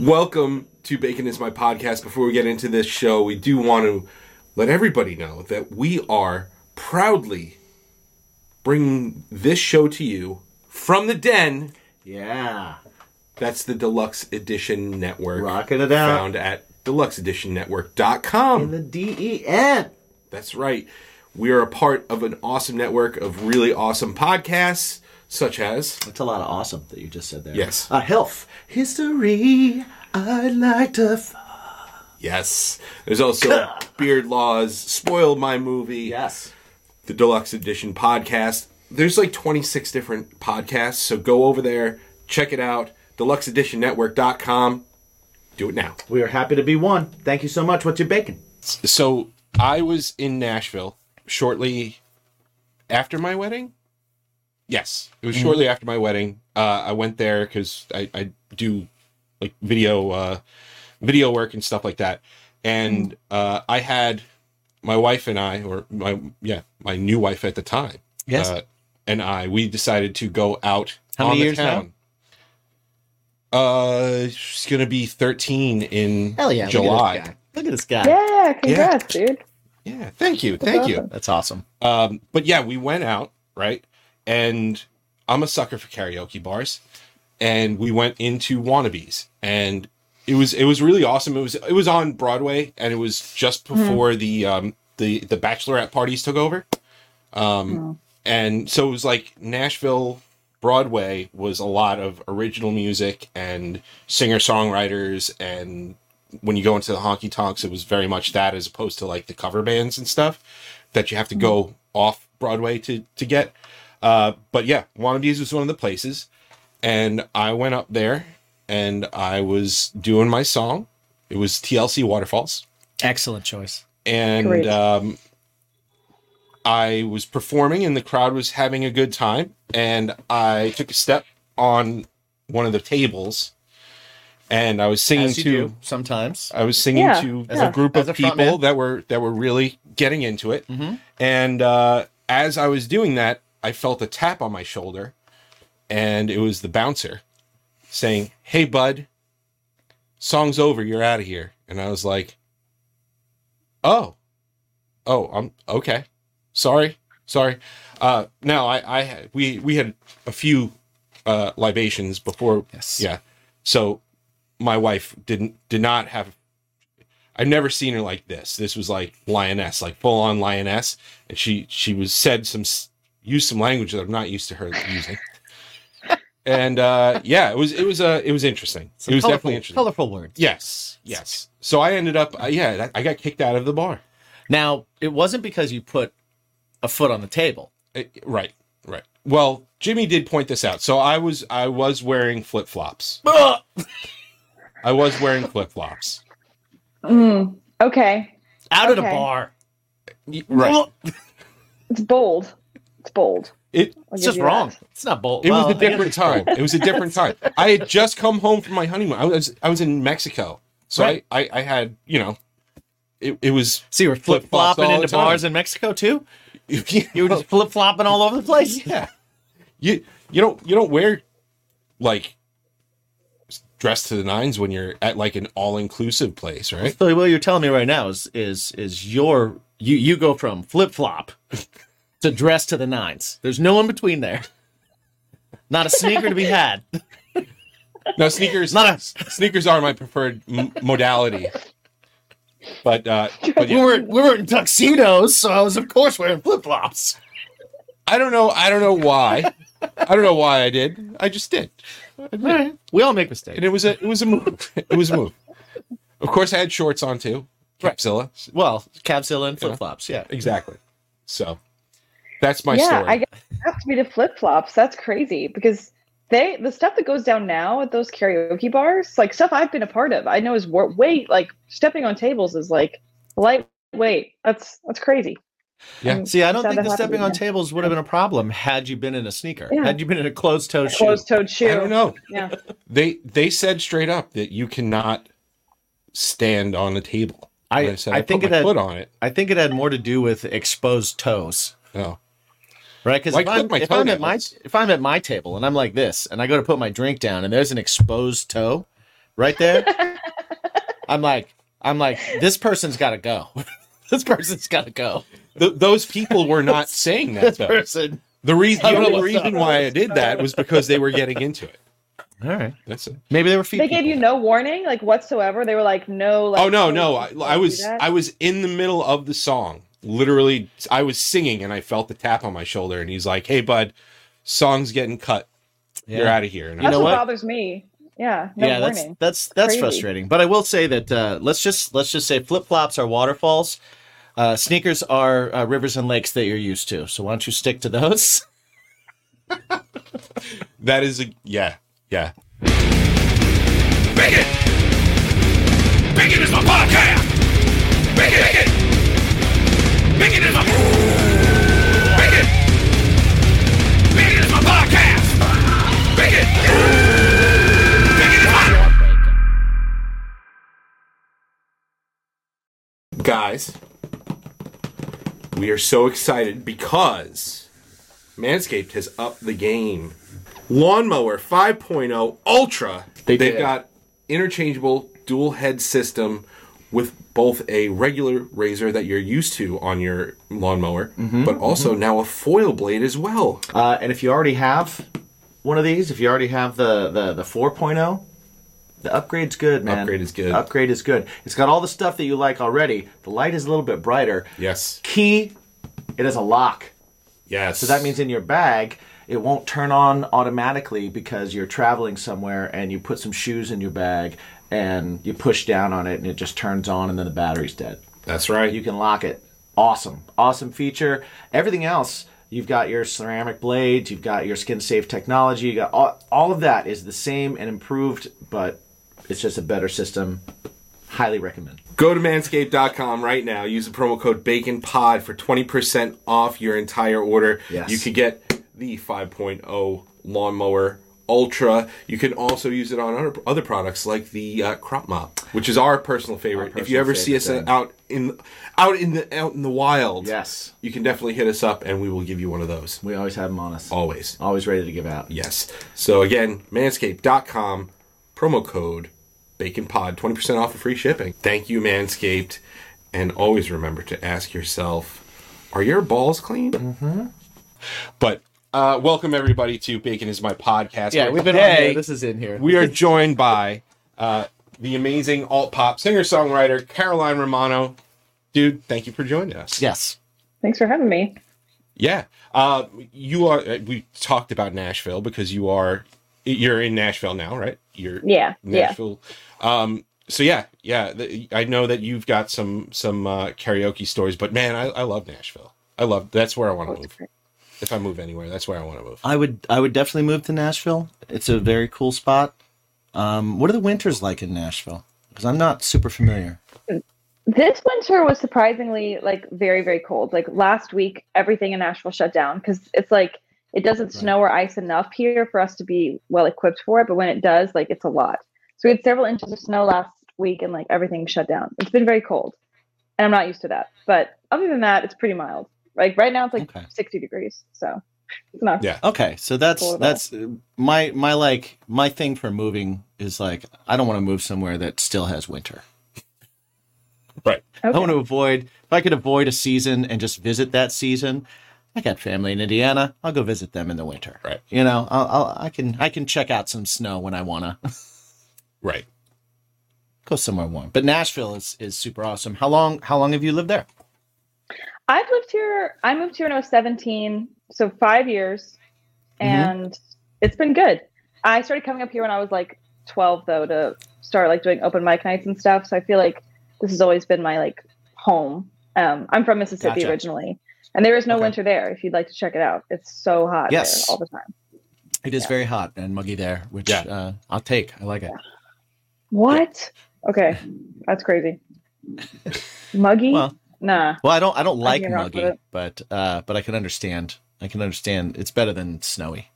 Welcome to Bacon is My Podcast. Before we get into this show, we do want to let everybody know that we are proudly bringing this show to you from the den. Yeah. That's the Deluxe Edition Network. Rocking it out. Found at deluxeeditionnetwork.com. In the D-E-N. That's right. We are a part of an awesome network of really awesome podcasts, such as That's a lot of awesome that you just said there. Yes. Uh, health. History. I'd like to. F- Yes. There's also Beard Laws, Spoiled My Movie, yes. the Deluxe Edition podcast. There's like 26 different podcasts, so go over there, check it out. DeluxeEditionNetwork.com. Do it now. We are happy to be one. Thank you so much. What's your bacon? So I was in Nashville shortly after my wedding. Yes, it was shortly after my wedding. Uh, I went there because I, I do like video uh, video work and stuff like that, and uh, I had my wife and I, or my yeah, my new wife at the time, Yes. uh, and I, we decided to go out. How on many the years now? town. Uh, it's gonna be thirteen in Hell yeah. July. Look at this guy. Yeah, congrats, dude. Yeah, thank you, thank you. That's awesome. Um, but yeah, we went out, right? And I'm a sucker for karaoke bars. And we went into Wannabes. And it was it was really awesome. It was it was on Broadway and it was just before the um the the bachelorette parties took over. Um and so it was like Nashville Broadway was a lot of original music and singer-songwriters and when you go into the honky tonks, it was very much that as opposed to like the cover bands and stuff that you have to go off Broadway to to get. Uh, but yeah, Wannabes was one of the places, and I went up there and I was doing my song. It was TLC Waterfalls, Excellent choice. and Great. um, I was performing, and the crowd was having a good time. And I took a step on one of the tables, and I was singing As you to do sometimes. I was singing Yeah, to yeah. a group As of a people man. that were that were really getting into it. Mhm. And uh, as I was doing that, I felt a tap on my shoulder, and it was the bouncer saying, "Hey, bud, song's over. You're out of here." And I was like, "Oh, oh, I'm okay. Sorry, sorry." Uh, now I, I, we, we had a few uh, libations before. Yes. Yeah. So my wife didn't did not have I've never seen her like this. This was like lioness, like full on lioness, and she she was said some used some language that I'm not used to her using. And uh yeah, it was it was uh it was interesting. Some it was colorful, definitely interesting. colorful words. Yes, yes. So I ended up uh, yeah, that- I got kicked out of the bar. Now, it wasn't because you put a foot on the table. It- right, right. Well, Jimmy did point this out. So I was I was wearing flip flops. I was wearing flip flops. Mm, okay, Out of the bar. Right. it's bold. It's bold. It It's just wrong. that. It's not bold. It Well, was a different time. It was a different time. I had just come home from my honeymoon. I was I was in Mexico, so Right. I, I I had you know, it, it was So you were Flip-flops flip flopping into bars in Mexico too? you, You were just flip flopping all over the place? yeah. You you don't you don't wear like dressed to the nines when you're at like an all inclusive place, right? So what you're telling me right now is is is your you you go from flip flop to dress to the nines. There's no in between there. Not a sneaker to be had. No sneakers. Not a sneakers are my preferred m- modality. But uh, but we were we were in tuxedos, so I was of course wearing flip flops. I don't know. I don't know why. I don't know why I did. I just did. We all make mistakes. and it was a it was a move. It was a move. Of course, I had shorts on too. Capzilla. Well, Capzilla and flip flops, yeah. Exactly. So that's my yeah, story. I guess it has to be the flip flops. That's crazy because they the stuff that goes down now at those karaoke bars, like stuff I've been a part of, I know is wa- way like stepping on tables is like lightweight. That's that's crazy. Yeah. I'm See, I don't think the stepping on tables would have been a problem had you been in a sneaker. Yeah. Had you been in a closed toe shoe. Closed-toed shoe. I don't know. Yeah. They they said straight up that you cannot stand on a table. I- And said, I I, think put it my had- foot on it. I think it had more to do with exposed toes. Oh, Right? Because if, I clip I'm, if I'm at my if I'm at my table and I'm like this and I go to put my drink down and there's an exposed toe, right there. I'm like, I'm like, this person's got to go. this person's got to go. Th- those people were not saying that though. person. The reason, the only reason why I did that was because they were getting into it. All right. That's it. Maybe they were feet. They gave you no warning, like whatsoever. They were like, no. Like, oh no, no! I, I was. I was in the middle of the song. Literally, I was singing and I felt the tap on my shoulder, and he's like, "Hey, bud, song's getting cut. You're out of here." And You That's know what, what? bothers me. Yeah. No yeah, that's warning. that's that's Crazy. frustrating. But I will say that uh, let's just let's just say flip flops are waterfalls. Uh, sneakers are uh, rivers and lakes that you're used to. So why don't you stick to those? that is a yeah, yeah. Bigot! Bigot is my podcast! Bigot! Bigot! Bigot is my... Bigot! Bigot is my podcast! Bigot! Bigot is my... Guys, we are so excited because Manscaped has upped the game. Lawnmower 5.0 Ultra. They They've did. got interchangeable dual head system with both a regular razor that you're used to on your lawnmower, Mm-hmm, but also now a foil blade as well. Uh, and if you already have one of these, if you already have the the the 4.0, the upgrade's good, man. Upgrade is good. Upgrade is good. It's got all the stuff that you like already. The light is a little bit brighter. Yes. Key, it has a lock. Yes. So that means in your bag, it won't turn on automatically because you're traveling somewhere and you put some shoes in your bag and you push down on it and it just turns on and then the battery's dead. That's right. You can lock it. Awesome. Awesome feature. Everything else, you've got your ceramic blades, you've got your skin safe technology, you got all, all of that is the same and improved, but it's just a better system. Highly recommend. Go to manscaped.com right now. Use the promo code BACONPOD for 20% off your entire order. Yes. You could get the 5.0 lawnmower ultra. You can also use it on other, other products like the uh, crop mop, which is our personal favorite. if you ever see us favorite thing. out in out in the out in the wild, Yes. you can definitely hit us up and we will give you one of those. We always have them on us. Always. Always ready to give out. Yes. So again, manscaped.com, promo code BaconPod, 20% off of free shipping. Thank you, Manscaped. And always remember to ask yourself, are your balls clean? Mm-hmm. But uh, welcome everybody to Bacon is My Podcast. Yeah, we've been on here. This is in here. We are joined by uh, the amazing alt pop singer songwriter Caroline Romano. Dude, thank you for joining us. Yes. Thanks for having me. Yeah. Uh, you are. uh, We talked about Nashville because you are. You're in Nashville now, right? You're Yeah. Yeah. Nashville. Um. So yeah, yeah. The, I know that you've got some some uh, karaoke stories, but man, I, I love Nashville. I love. That's where I want to move. If I move anywhere, that's where I want to move. I would I would definitely move to Nashville. It's a very cool spot. Um, what are the winters like in Nashville? Because I'm not super familiar. This winter was surprisingly like very very cold. Like last week, everything in Nashville shut down because it's like it doesn't snow or ice enough here for us to be well equipped for it. But when it does, like it's a lot. So we had several inches of snow last week, and like everything shut down. It's been very cold, and I'm not used to that. But other than that, it's pretty mild. Like right now, it's like Okay. 60 degrees. So it's not. Yeah. Okay, so that's Cool that's my my like my thing for moving is like I don't want to move somewhere that still has winter. Right. Okay. I want to avoid if I could avoid a season and just visit that season. I got family in Indiana. I'll go visit them in the winter. Right. You know, I'll, I'll I can I can check out some snow when I wanna Right. go somewhere warm. But Nashville is is super awesome. How long how long have you lived there? I've lived here. I moved here when I was 17, so five years, and it's been good. I started coming up here when I was like 12, though, to start like doing open mic nights and stuff. So I feel like this has always been my like home. Um, I'm from Mississippi Gotcha. originally, and there is no Okay. winter there. If you'd like to check it out, it's so hot Yes. there all the time. It is very hot and muggy there, which Yeah. uh, I'll take. I like it. What? Okay, that's crazy. Muggy? Well, nah. Well, I don't I don't like can muggy, but uh but I can understand. I can understand it's better than snowy.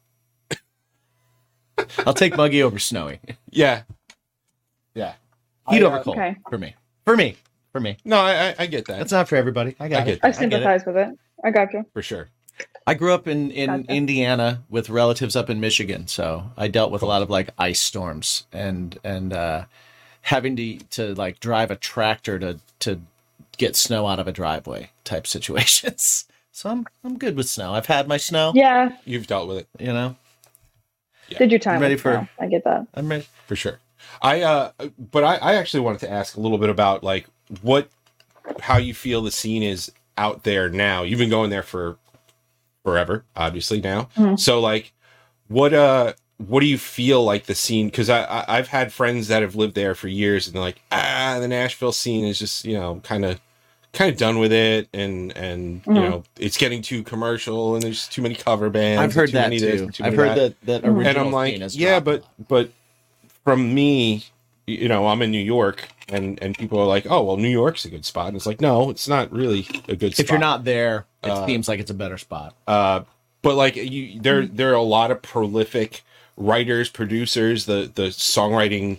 I'll take muggy over snowy. Yeah. Yeah. Heat I, over uh, cold Okay. for me. For me. For me. No, I I, I get that That's not for everybody. I got I it. get I that. get it. sympathize with it. I got you. for sure. I grew up in in Gotcha. Indiana with relatives up in Michigan, so I dealt with a lot of like ice storms and and uh, having to to like drive a tractor to to get snow out of a driveway type situations. So I'm I'm good with snow. I've had my snow. Yeah, You've dealt with it You know, did your time. I'm Ready for- snow. I get that. I'm ready. for sure. I uh, but I, I actually wanted to ask a little bit about like what, how you feel the scene is out there now. You've been going there for forever, obviously now. Mhm. So like, what uh, what do you feel like the scene? Because I, I I've had friends that have lived there for years, and they're like, ah, the Nashville scene is just you know kind of kind of done with it and and you Mhm. know it's getting too commercial and there's too many cover bands I've heard too that many this too. and too I've heard that that Mhm. original and I'm like, has yeah, but but from me, you know, I'm in New York, and and people are like, oh, well, New York's a good spot, and it's like, no, it's not really a good. spot. if you're not there, it Uh, seems like it's a better spot. uh, but like you, there there are a lot of prolific writers, producers, the the songwriting.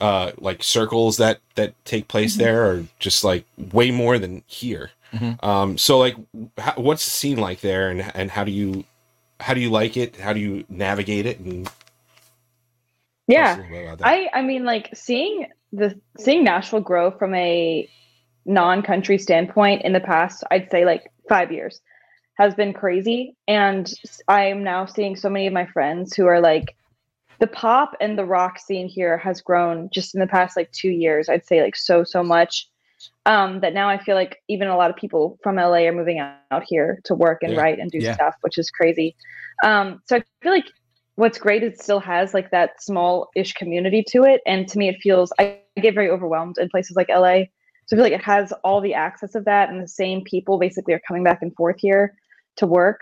Uh, like circles that that take place there are just like way more than here. Mhm. Um, so like, how, what's the scene like there, and and how do you how do you like it? How do you navigate it? And tell us a Yeah, little bit about that. I I mean like seeing the seeing Nashville grow from a non-country standpoint in the past, I'd say like 5 years has been crazy and I am now seeing so many of my friends who are like the pop and the rock scene here has grown just in the past like 2 years. I'd say like so so much um that now I feel like even a lot of people from LA are moving out here to work and Yeah. write and do Yeah. stuff, which is crazy. Um so I feel like what's great it still has like that small-ish community to it and to me it feels i get very overwhelmed in places like la so i feel like it has all the access of that and the same people basically are coming back and forth here to work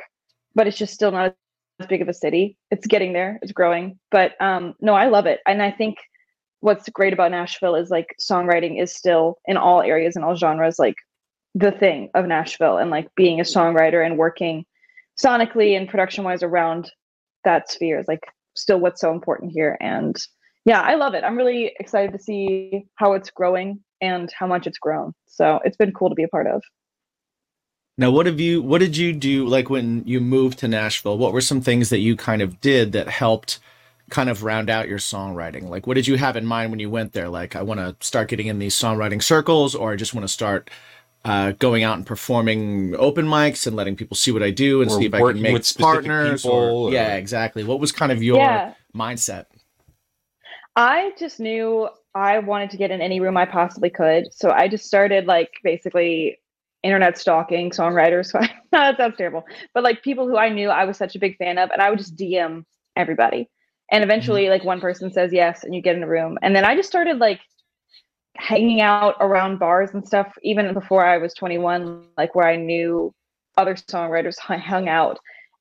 but it's just still not as big of a city. It's getting there it's growing but um no i love it. And i think what's great about nashville is like songwriting is still in all areas and all genres like the thing of nashville and like being a songwriter and working sonically and production wise around that sphere is like still what's so important here. And yeah i love it. I'm really excited to see how it's growing and how much it's grown. So it's been cool to be a part of Now, what have you? What did you do? Like when you moved to Nashville, what were some things that you kind of did that helped kind of round out your songwriting? Like, what did you have in mind when you went there? Like, I want to start getting in these songwriting circles, or I just want to start uh, going out and performing open mics and letting people see what I do and Or see if I can make with specific partners. people, Or, or- yeah, exactly. What was kind of your yeah mindset? i just knew i wanted to get in any room i possibly could so i just started like basically internet stalking songwriters so I, that sounds terrible. But like people who i knew i was such a big fan of and i would just dm everybody. And eventually like one person says yes and you get in a room. And then i just started like hanging out around bars and stuff even before i was 21 like where i knew other songwriters hu- hung out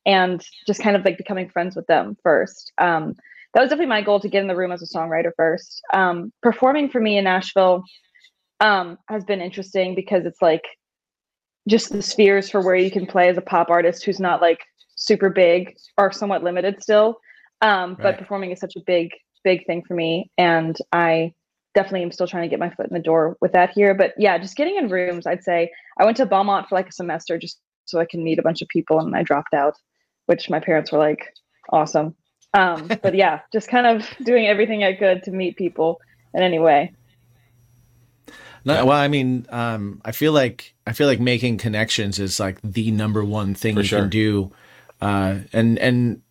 and just kind of like becoming friends with them first. Um, that was definitely my goal to get in the room as a songwriter first. Um, performing for me in nashville um, has been interesting because it's like just the spheres for where you can play as a pop artist who's not like super big are somewhat limited still. Um, but Right. performing is such a big big thing for me and i definitely am still trying to get my foot in the door with that here. But yeah just getting in rooms i'd say i went to belmont for like a semester just so i can meet a bunch of people and i dropped out which my parents were like awesome. Um, but yeah just kind of doing everything i could to meet people. In any way No, well, I mean, um, I feel like I feel like making connections is like the number one thing For you sure. can do, uh, and and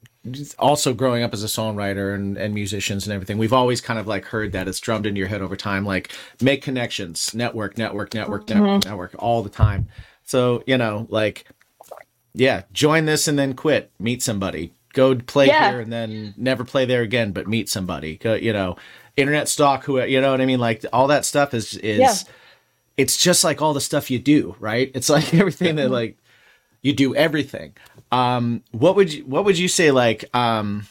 also growing up as a songwriter and, and musicians and everything, we've always kind of like heard that it's drummed into your head over time, like make connections, network, network, network, network, network, all the time. So you know, like, yeah, join this and then quit, meet somebody, go play Yeah. here and then never play there again, but meet somebody, go, you know, internet stock, who you know what I mean, like all that stuff is is Yeah. it's just like all the stuff you do, right? It's like everything that like you do everything. Um, what would you what would you say like um,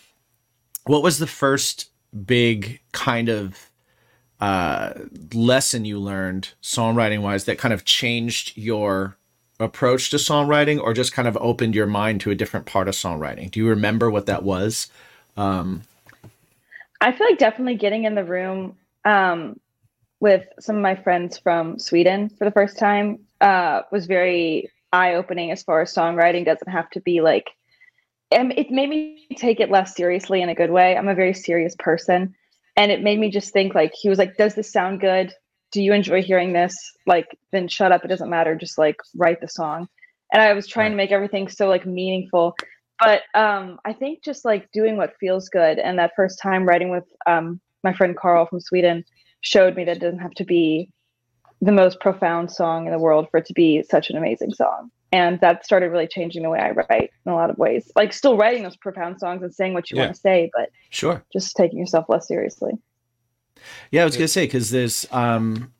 what was the first big kind of uh, lesson you learned songwriting wise that kind of changed your approach to songwriting or just kind of opened your mind to a different part of songwriting? Do you remember what that was? I feel like definitely getting in the room um, with some of my friends from Sweden for the first time uh, was very eye opening as far as songwriting. Doesn't have to be like. And it made me take it less seriously in a good way. I'm a very serious person, and it made me just think like he was like, "Does this sound good? Do you enjoy hearing this? Like, then shut up. It doesn't matter. Just like write the song." And I was trying to make everything so like meaningful but um i think just like doing what feels good and that first time writing with um my friend carl from sweden showed me that it doesn't have to be the most profound song in the world for it to be such an amazing song and that started really changing the way i write in a lot of ways like still writing those profound songs and saying what you Yeah. want to say but Sure. just taking yourself less seriously Yeah, I was gonna say because there's um,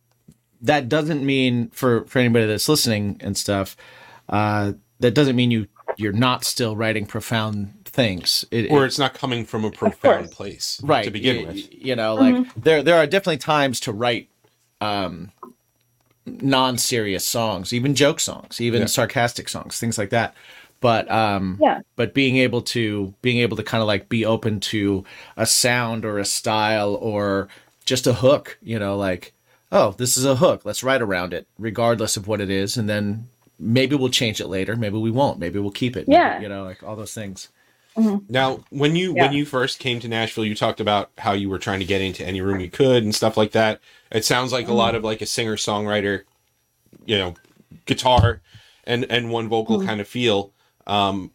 that doesn't mean for for anybody that's listening and stuff. Uh, that doesn't mean you you're not still writing profound things. It, or it- it's not coming from a profound place right to begin y- with. y- You know, like there there are definitely times to write um, non-serious songs, even joke songs, even Yeah. sarcastic songs, things like that. But um, Yeah. but being able to being able to kind of like be open to a sound or a style or just a hook, you know, like oh, this is a hook, let's write around it, regardless of what it is, and then maybe we'll change it later, maybe we won't, maybe we'll keep it, maybe- Yeah. you know, like all those things. Mm-hmm. Now, when you Yeah. when you first came to Nashville, you talked about how you were trying to get into any room you could and stuff like that. It sounds like a mm-hmm. lot of like a singer songwriter, you know, guitar and and one vocal mm-hmm. kind of feel. Um,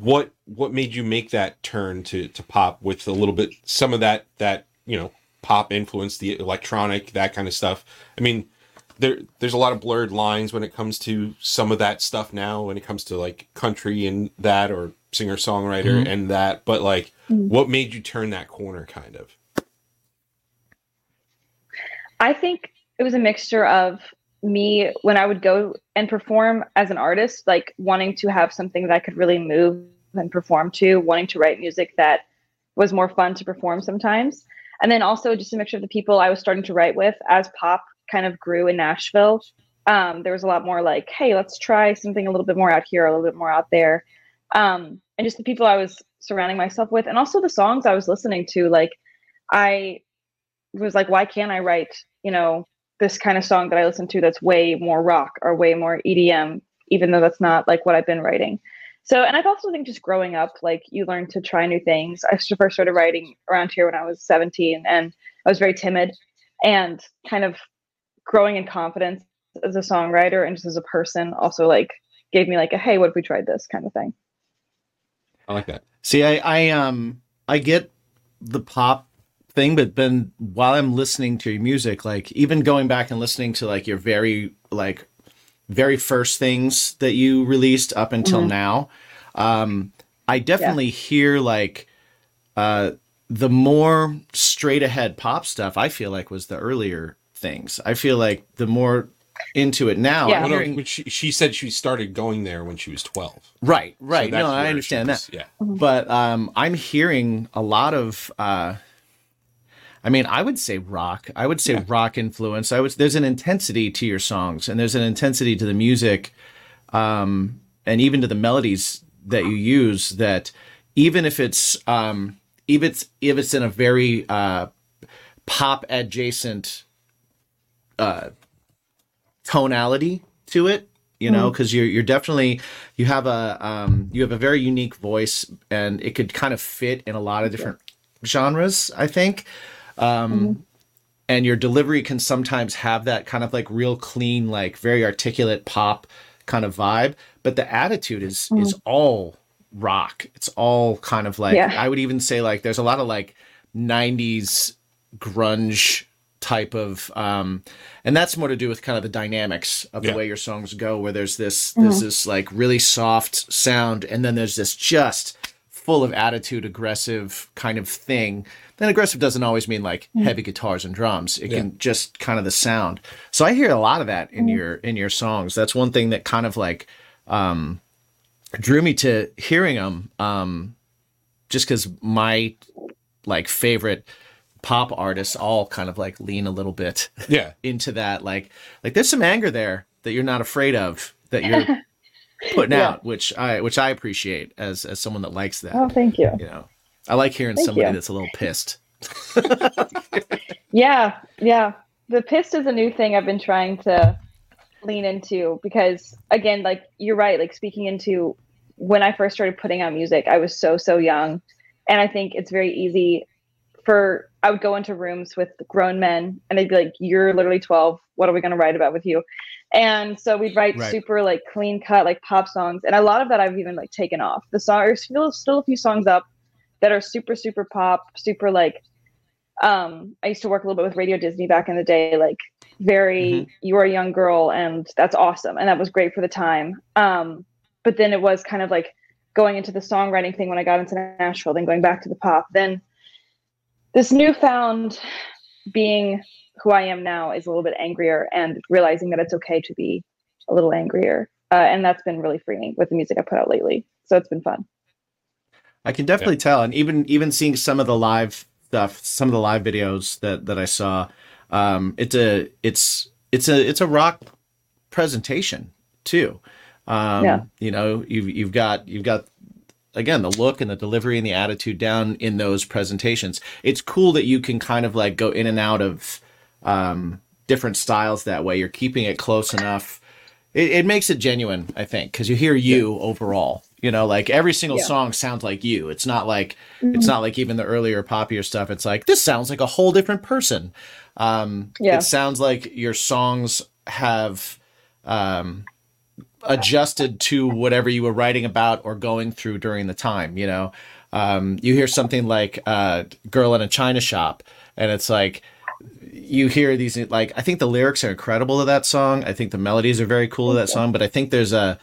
what what made you make that turn to to pop with a little bit some of that that you know pop influence, the electronic that kind of stuff? I mean, there there's a lot of blurred lines when it comes to some of that stuff now when it comes to like country and that or singer songwriter mm-hmm. and that but like mm. what made you turn that corner kind of? I think it was a mixture of me when I would go and perform as an artist, like wanting to have something that I could really move and perform to, wanting to write music that was more fun to perform sometimes. And then also just a mixture of the people I was starting to write with as pop kind of grew in Nashville. Um, there was a lot more like, hey, let's try something a little bit more out here, a little bit more out there. Um, and just the people I was surrounding myself with, and also the songs I was listening to. Like, I was like, why can't I write, you know, this kind of song that I listen to that's way more rock or way more EDM, even though that's not like what I've been writing. So, and I also think just growing up, like you learn to try new things. I first started writing around here when I was 17 and I was very timid and kind of growing in confidence as a songwriter and just as a person also like gave me like a, hey, what if we tried this? kind of thing? i like that. See, I, I um I get the pop thing, but then while I'm listening to your music, like even going back and listening to like your very like very first things that you released up until now, um, I definitely hear like uh the more straight ahead pop stuff I feel like was the earlier things. I feel like the more into it now. Yeah. I'm hearing- she, she said she started going there when she was 12 right, right. that's no, I understand was- that yeah but um, I'm hearing a lot of. Uh, I mean, I would say rock. I would say Yeah. rock influence. I would. There's an intensity to your songs, and there's an intensity to the music, um, and even to the melodies that you use. That even if it's um, if it's if it's in a very uh, pop adjacent uh, tonality to it you know because you're you're definitely you have a um you have a very unique voice and it could kind of fit in a lot of different genres i think. Um and your delivery can sometimes have that kind of like real clean like very articulate pop kind of vibe but the attitude is is all rock. It's all kind of like Yeah. i would even say like there's a lot of like 90s grunge type of um and that's more to do with kind of the dynamics of the Yeah. way your songs go where there's this there's this like really soft sound and then there's this just full of attitude aggressive kind of thing. Then aggressive doesn't always mean like heavy guitars and drums. It can just kind of the sound. So i hear a lot of that in your in your songs. That's one thing that kind of like um drew me to hearing them um just because my like favorite pop artists all kind of like lean a little bit yeah into that like like there's some anger there that you're not afraid of that you're putting Yeah. out which i which i appreciate as as someone that likes that Oh, thank you. you know i like hearing Thank somebody you. that's a little pissed Yeah, yeah. The pissed is a new thing I've been trying to lean into because again, like you're right, like speaking into when I first started putting out music, I was so so young, and I think it's very easy for I would go into rooms with grown men and they'd be like, "You're literally 12. What are we going to write about with you?" And so we'd write Right. super like clean cut like pop songs, and a lot of that I've even like taken off. The song there's still still a few songs up that are super super pop, super like. Um, I used to work a little bit with Radio Disney back in the day, like very you are a young girl and that's awesome and that was great for the time. Um, but then it was kind of like going into the songwriting thing when I got into Nashville, then going back to the pop, then this newfound being who I am now is a little bit angrier and realizing that it's okay to be a little angrier. Uh, and that's been really freeing with the music I put out lately. So it's been fun. I can definitely tell, and even even seeing some of the live stuff, some of the live videos that that I saw, um, it's a it's it's a it's a rock presentation too. Um, Yeah. You know, you've you've got you've got again the look and the delivery and the attitude down in those presentations. It's cool that you can kind of like go in and out of um, different styles that way. You're keeping it close enough. It, it makes it genuine, I think, because you hear you overall. You know, like every single Yeah. song sounds like you. It's not like it's not like even the earlier poppier stuff. It's like this sounds like a whole different person. Um, Yeah. It sounds like your songs have um, adjusted to whatever you were writing about or going through during the time. You know, um, you hear something like uh, "Girl in a China Shop," and it's like you hear these like I think the lyrics are incredible to that song. I think the melodies are very cool to that song, but I think there's a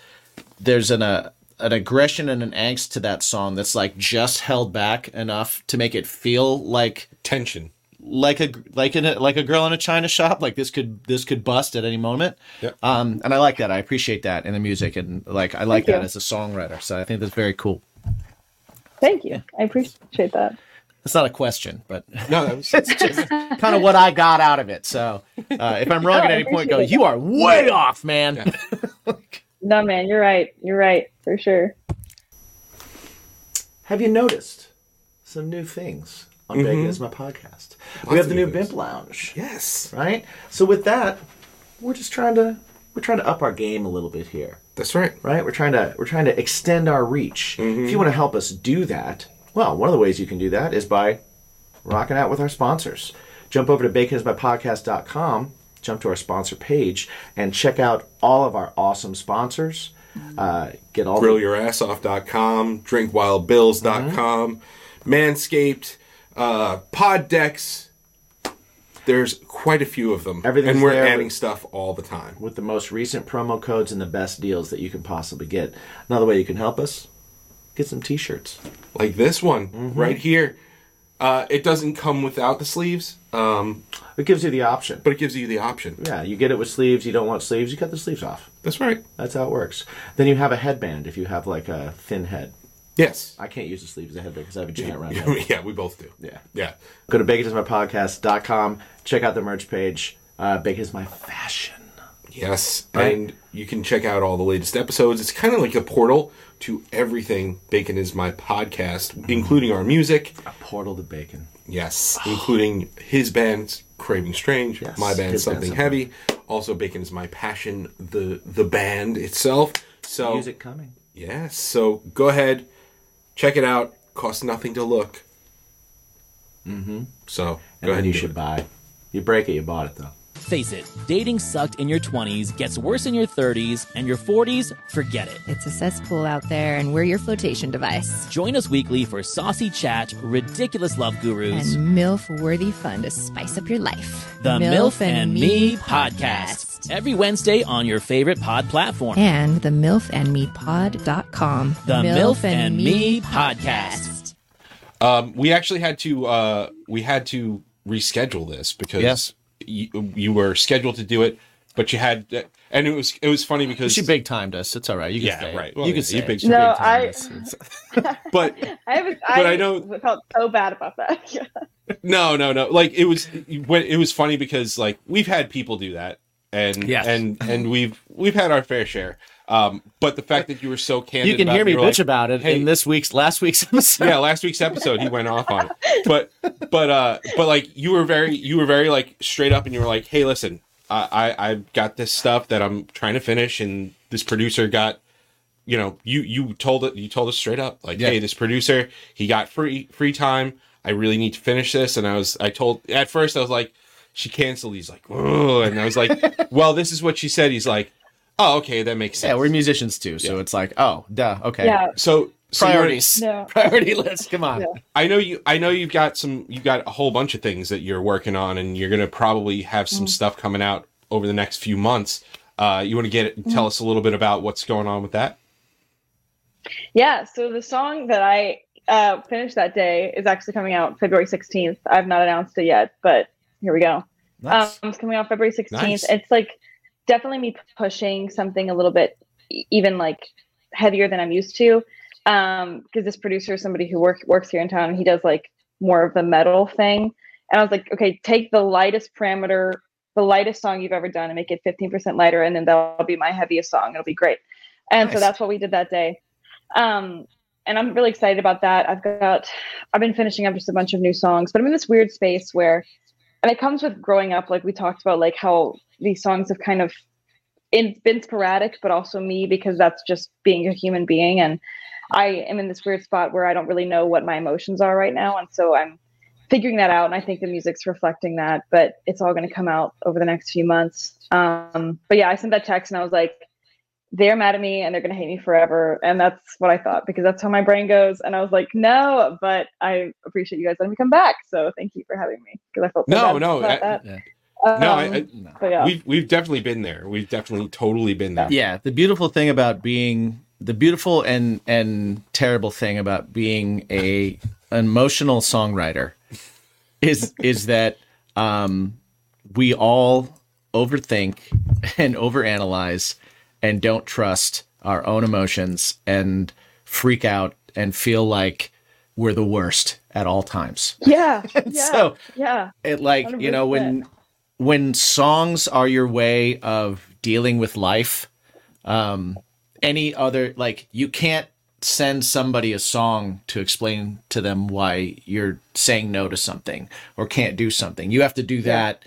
there's an a an aggression and an angst to that song that's like just held back enough to make it feel like Tension. Like a like in a, like a girl in a china shop like this could this could bust at any moment Yep. um and i like that i appreciate that in the music and like i like Thank that you. as a songwriter so i think that's very cool Thank you. I appreciate that. it's not a question but No, that was it's just kind of what i got out of it so uh, if i'm wrong No, at any point go appreciate it. you are way off man No, man, you're right. You're right for sure. Have you noticed some new things on Bacon is mm-hmm. My podcast? we have the new things. Bimp Lounge, yes. right? So with that, we're just trying to we're trying to up our game a little bit here, That's right. right? We're trying to we're trying to extend our reach. If you mm-hmm. want to help us do that, well, one of the ways you can do that is by rocking out with our sponsors. Jump over to baconismypodcast.com, jump to our sponsor page, and check out all of our awesome sponsors. Mm-hmm. Uh, get all grillyourassoff.com, drinkwildbills.com, Manscaped, uh, Pod Decks. There's quite a few of them. Everything's and we're there adding with- stuff all the time. with the most recent promo codes and the best deals that you can possibly get. Another way you can help us, get some t-shirts. Like this one Mm-hmm. right here. Uh, it doesn't come without the sleeves, um, It gives you the option. but it gives you the option. Yeah, you get it with sleeves, you don't want sleeves, you cut the sleeves off. That's right. That's how it works. Then you have a headband if you have like a thin head. Yes. I can't use the sleeves as a headband because I have a giant round head. yeah, we both do. Yeah. Yeah. Go to baconismypodcast.com, check out the merch page. Uh, Bacon is my fashion. Yes, and you can check out all the latest episodes. It's kind of like a portal to everything Bacon is my podcast, including our music. A portal to bacon. Yes, including his band Craving Strange, Yes, my band his band, Something Something. Heavy. Also, Bacon is my passion, the the band itself. So Music coming. yes, so go ahead, check it out. Costs nothing to look. Mm-hmm. So And go then ahead. you and should it. buy. You break it, you bought it though. Face it, dating sucked in your 20s, gets worse in your 30s, and your 40s, forget it. It's a cesspool out there, and we're your flotation device. Join us weekly for saucy chat, ridiculous love gurus, And MILF worthy fun to spice up your life. the MILF and Me podcast. Every Wednesday on your favorite pod platform. And the MILF and Me pod.com. the MILF and Me podcast. Um, we actually had to uh, we had to reschedule this because Yes. you, you were scheduled to do it, but you had and it was it was funny because she big timed us it's all right you can yeah say it. right you can yeah, say you big, No, time I- but I was But I, I know- felt so bad about that. no no no like it was when it was funny because like we've had people do that and Yes. and and we've we've had our fair share um but the fact that you were so candid you can about hear it, me bitch like, about it hey, in this week's last week's episode yeah last week's episode he went off on it but but uh but like you were very you were very like straight up and you were like hey listen I, I I've got this stuff that I'm trying to finish, and this producer got, you know, you you told it, you told us straight up, like, Yeah. hey, this producer, he got free free time. I really need to finish this, and I was, I told at first I was like, she canceled. He's like, oh, and I was like, well, this is what she said. He's like, oh, okay, that makes sense. Yeah, we're musicians too, so it's like, oh, duh, okay. Yeah. so so Priorities. No. Priority list. Come on. Yeah. I know you. I know you've got some. You've got a whole bunch of things that you're working on, and you're gonna probably have some stuff coming out over the next few months. Uh, you want to get it, tell us a little bit about what's going on with that? Yeah, so the song that I uh, finished that day is actually coming out February 16th. I've not announced it yet, but here we go. Nice. Um, it's coming out February 16th. Nice. It's like definitely me pushing something a little bit even like heavier than I'm used to. Um, because this producer is somebody who work, works here in town and he does like more of the metal thing. And I was like, okay, take the lightest parameter, the lightest song you've ever done and make it 15% lighter. And then that'll be my heaviest song. It'll be great. And Nice. so that's what we did that day. Um, and I'm really excited about that. I've got, I've been finishing up just a bunch of new songs, but I'm in this weird space where, and it comes with growing up. Like we talked about, like how these songs have kind of in, been sporadic, but also me because that's just being a human being. And I am in this weird spot where I don't really know what my emotions are right now, and so I'm figuring that out. And I think the music's reflecting that, but it's all going to come out over the next few months. Um, but yeah, I sent that text and I was like, they're mad at me and they're going to hate me forever. And that's what I thought because that's how my brain goes. And I was like, no, but I appreciate you guys letting me come back. So thank you for having me because I felt so No, bad no, about I- that. Yeah. No, I, Um, I, but yeah. we've we've definitely been there. We've definitely totally been there. yeah the beautiful thing about being the beautiful and and terrible thing about being a an emotional songwriter is is that um we all overthink and overanalyze and don't trust our own emotions and freak out and feel like we're the worst at all times yeah. Yeah. so yeah. it like you know when when songs are your way of dealing with life um any other like you can't send somebody a song to explain to them why you're saying no to something or can't do something you have to do that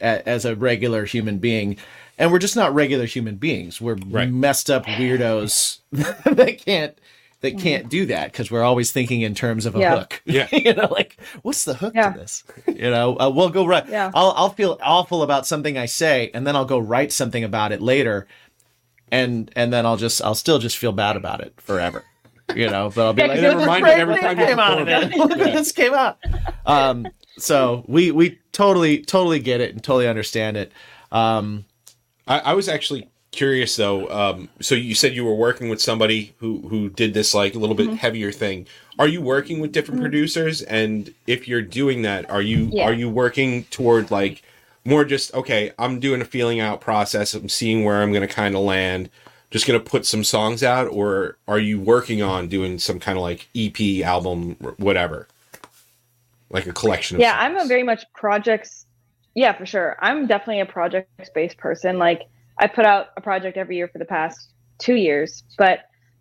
as a regular human being and we're just not regular human beings we're Right. messed up weirdos that can't that can't do that because we're always thinking in terms of a Yeah. hook Yeah. you know like what's the hook Yeah. to this you know uh, we'll go right Yeah. I'll, I'll feel awful about something i say and then i'll go write something about it later and and then i'll just i'll still just feel bad about it forever you know but i'll be Yeah, like 'cause Never it was mind great it every time you came out of perform. it. this came out. Um, so we we totally totally get it and totally understand it. Um, I, I was actually curious though. Um, so you said you were working with somebody who who did this like a little bit heavier thing. Are you working with different producers? And if you're doing that, are you Yeah. are you working toward like more just okay? I'm doing a feeling out process. I'm seeing where I'm going to kind of land. Just going to put some songs out, or are you working on doing some kind of like EP album, whatever, like a collection? of yeah i'm a very much projects yeah for sure. I'm definitely a project based person. Like i put out a project every year for the past two years but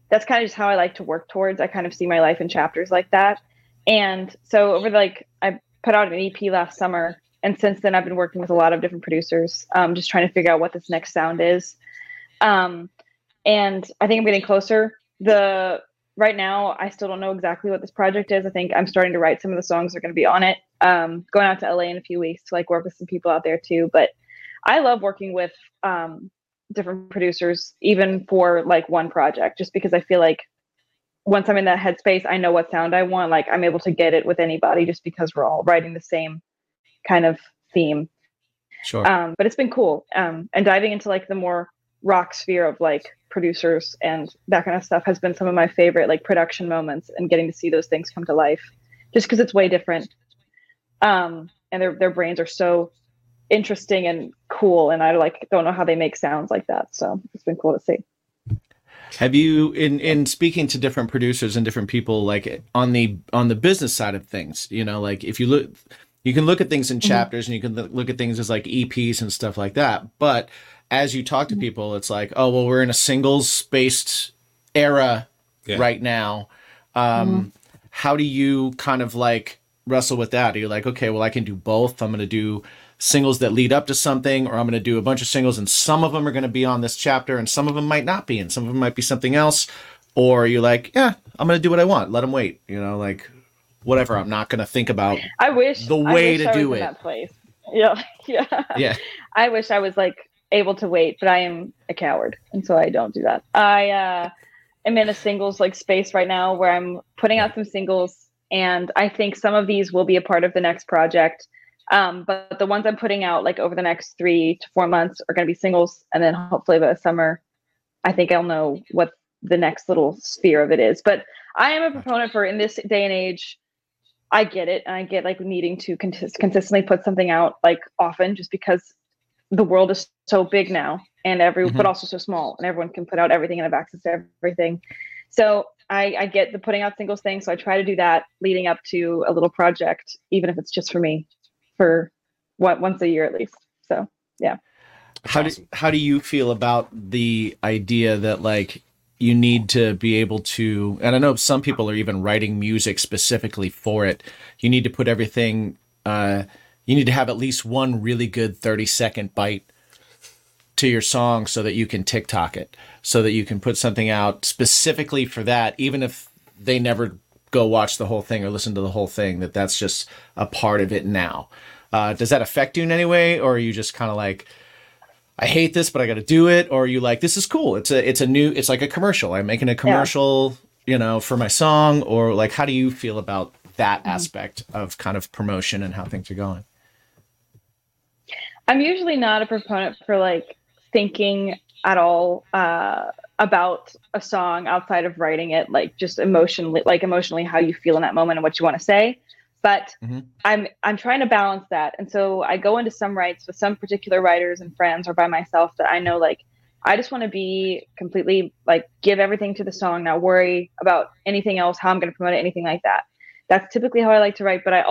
that's kind of just how i like to work towards. I kind of see my life in chapters like that. And so over the, like i put out an ep last summer and since then i've been working with a lot of different producers um, just trying to figure out what this next sound is. Um, and i think i'm getting closer. The right now i still don't know exactly what this project is. I think i'm starting to write some of the songs that are going to be on it. Um, going out to la in a few weeks to like work with some people out there too but i love working with um, different producers even for like one project just because i feel like once i'm in that headspace i know what sound i want like i'm able to get it with anybody just because we're all writing the same kind of theme. Sure. um, but it's been cool um, and diving into like the more rock sphere of like producers and that kind of stuff has been some of my favorite like production moments and getting to see those things come to life just because it's way different um, and their their brains are so interesting and cool and i like don't know how they make sounds like that so it's been cool to see Have you in in speaking to different producers and different people like on the on the business side of things? You know, like if you look, you can look at things in chapters and you can look- look at things as like EPs and stuff like that. But as you talk to people, it's like, oh well, we're in a singles based era Yeah. right now. Um, How do you kind of like wrestle with that? Are you like, okay, well, I can do both. I'm going to do singles that lead up to something, or I'm going to do a bunch of singles and some of them are going to be on this chapter and some of them might not be, and some of them might be something else. Or you're like, yeah, I'm going to do what I want. Let them wait. You know, like whatever. I'm not going to think about. I wish The I way wish to I was do in it. that place. Yeah, yeah. Yeah. I wish I was like able to wait, but I am a coward, and so I don't do that. I uh, am in a singles like space right now where I'm putting out some singles, and I think some of these will be a part of the next project. Um, but the ones I'm putting out like over the next three to four months are going to be singles, and then hopefully by the summer, I think I'll know what the next little sphere of it is. But I am a proponent for in this day and age. I get it, and I get like needing to con- consistently put something out like often, just because the world is so big now, and every but also so small, and everyone can put out everything and have access to everything. So I, I get the putting out singles thing, so I try to do that leading up to a little project, even if it's just for me, for what once a year at least. So yeah. How do how do you feel about the idea that like you need to be able to and I know some people are even writing music specifically for it. You need to put everything uh you need to have at least one really good 30 second bite to your song so that you can TikTok it, so that you can put something out specifically for that even if they never go watch the whole thing or listen to the whole thing that that's just a part of it now. Uh, does that affect you in any way or are you just kind of like I hate this, but I got to do it, or are you like this is cool. It's a it's a new it's like a commercial. I'm making a commercial, you know, for my song, or like how do you feel about that aspect of kind of promotion and how things are going? I'm usually not a proponent for like thinking at all uh, about a song outside of writing it, like just emotionally, like emotionally how you feel in that moment and what you want to say. But Mhm. I'm I'm trying to balance that, and so I go into some writes with some particular writers and friends or by myself that I know like I just want to be completely like give everything to the song, not worry about anything else, how I'm going to promote it, anything like that. That's typically how I like to write, but I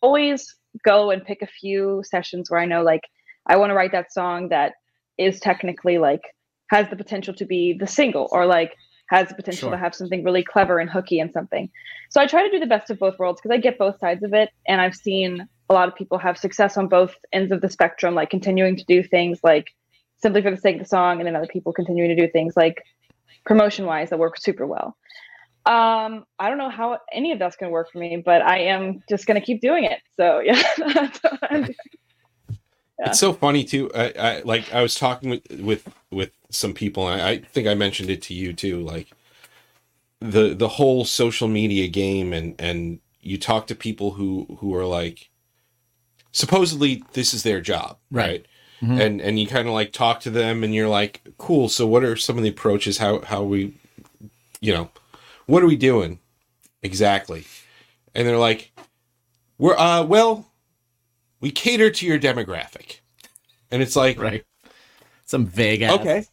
always go and pick a few sessions where I know like I want to write that song that is technically like has the potential to be the single or like has the potential Sure. to have something really clever and hooky and something. So I try to do the best of both worlds because I get both sides of it and I've seen a lot of people have success on both ends of the spectrum like continuing to do things like simply for the sake of the song and then other people continuing to do things like promotion wise that work super well. Um, I don't know how any of that's going to work for me, but I am just going to keep doing it. So yeah, that's what I'm doing. Yeah. It's so funny too. I, I like I was talking with with with some people, and I, I think I mentioned it to you too. Like the the whole social media game, and and you talk to people who who are like supposedly this is their job, Right. right? And and you kind of like talk to them, and you're like, cool. So what are some of the approaches? How how we, you know, what are we doing exactly? And they're like, we're uh well we cater to your demographic. And it's like, Right. Some vague ass. okay.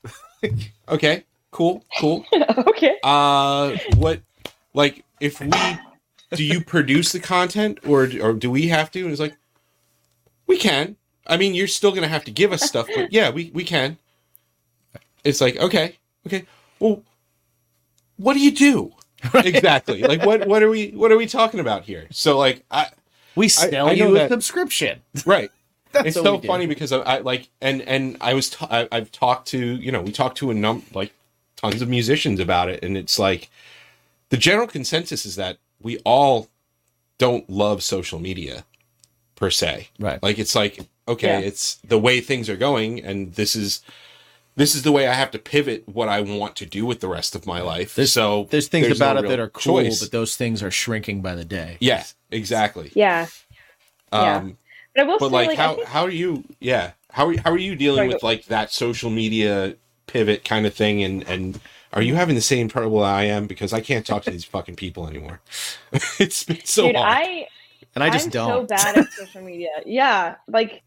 okay, cool, cool. okay. Uh what like if we do you produce the content or or do we have to? And it's like we can. I mean, you're still going to have to give us stuff, but yeah, we we can. It's like, okay. Okay. Well, what do you do? Exactly. like what what are we what are we talking about here? So like I We sell I know you a that- subscription. right That's it's so we do. funny because I, I like and and I was t- I, I've talked to you know we talked to a num like tons of musicians about it and it's like the general consensus is that we all don't love social media per se Right. like it's like okay Yeah. it's the way things are going and this is this is the way I have to pivot what I want to do with the rest of my life There's- so There's things no about it that are cool, choice. but those things are shrinking by the day. yeah exactly Yeah. Yeah. um But I will but say, like, like, how think- how are you yeah how are, how are you dealing Sorry, with go- like that social media pivot kind of thing and and are you having the same trouble I am because I can't talk to these fucking people anymore it's been so dude, hard I And I just I'm don't. so bad at social media. Yeah, like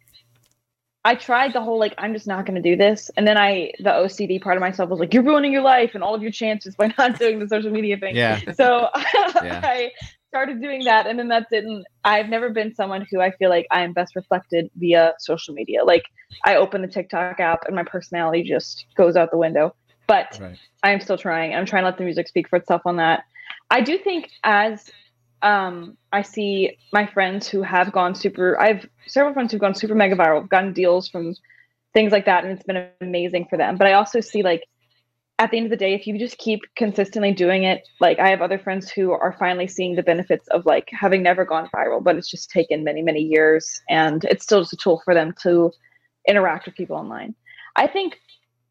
I tried the whole like I'm just not going to do this, and then I the OCD part of myself was like, you're ruining your life and all of your chances by not doing the social media thing. Yeah. So Yeah. I started doing that, and then that didn't. I've never been someone who I feel like I am best reflected via social media. Like I open the TikTok app, and my personality just goes out the window. But Right. I am still trying. I'm trying to let the music speak for itself on that. I do think as um, I see my friends who have gone super. I have several friends who've gone super mega viral, gotten deals from things like that, and it's been amazing for them. But I also see like at the end of the day, if you just keep consistently doing it, like I have other friends who are finally seeing the benefits of like having never gone viral, but it's just taken many, many years, and it's still just a tool for them to interact with people online. I think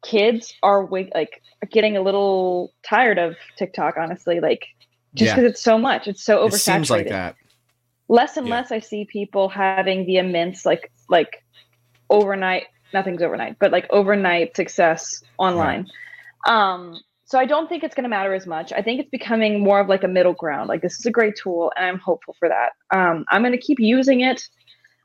kids are like getting a little tired of TikTok, honestly, like just Yeah. because it's so much, it's so oversaturated It seems like that. less and Yeah. less I see people having the immense like like overnight nothing's overnight, but like overnight success online. Um so I don't think it's going to matter as much. I think it's becoming more of like a middle ground. Like this is a great tool and I'm hopeful for that. Um I'm going to keep using it.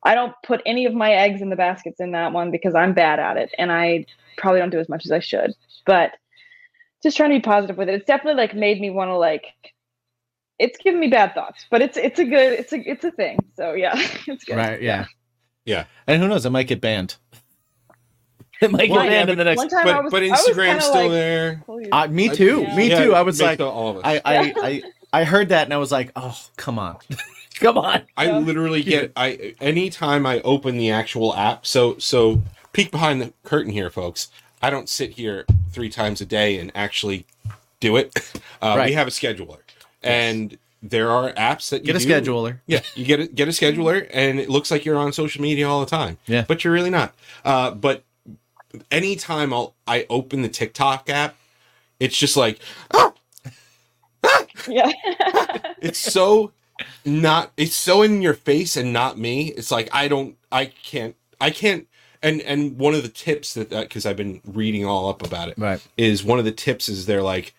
I don't put any of my eggs in the baskets in that one because I'm bad at it and I probably don't do as much as I should. But just trying to be positive with it. It's definitely like made me want to like it's giving me bad thoughts, but it's it's a good it's a it's a thing. So yeah, it's good. Right? Yeah. Yeah. And who knows? It might get banned. It might Well, get yeah, banned in the next. One time I But was, but Instagram's still like, there. Uh, me too. Yeah. Me Yeah, too. I was like, all of us. I, I, I, I heard that and I was like, oh, come on, come on. I Yeah. literally get I anytime I open the actual app. So so peek behind the curtain here, folks. I don't sit here three times a day and actually do it. Uh, Right. We have a scheduler, and there are apps that you Get a do- scheduler. Yeah, you get a, get a scheduler, and it looks like you're on social media all the time. Yeah. but you're really not. Uh, but anytime I'll I open the TikTok app, it's just like Yeah. it's so not it's so in your face and not me it's like i don't i can't i can't and and one of the tips that because i've been reading all up about it Right. is one of the tips is they're like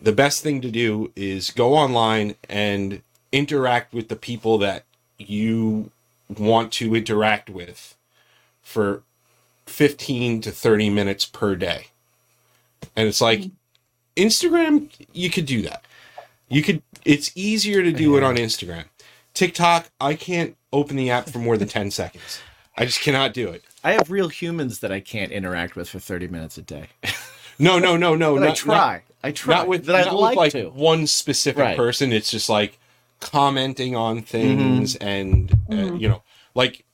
the best thing to do is go online and interact with the people that you want to interact with for 15 to 30 minutes per day. And it's like mm-hmm. instagram you could do that. You could it's easier to do it on instagram. Tiktok i can't open the app for more than 10 seconds. I just cannot do it. I have real humans that I can't interact with for 30 minutes a day. no no no no But I not, try. I not, try. not with that I'd not like, like to. one specific Right. person it's just like commenting on things Mm-hmm. and uh, you know like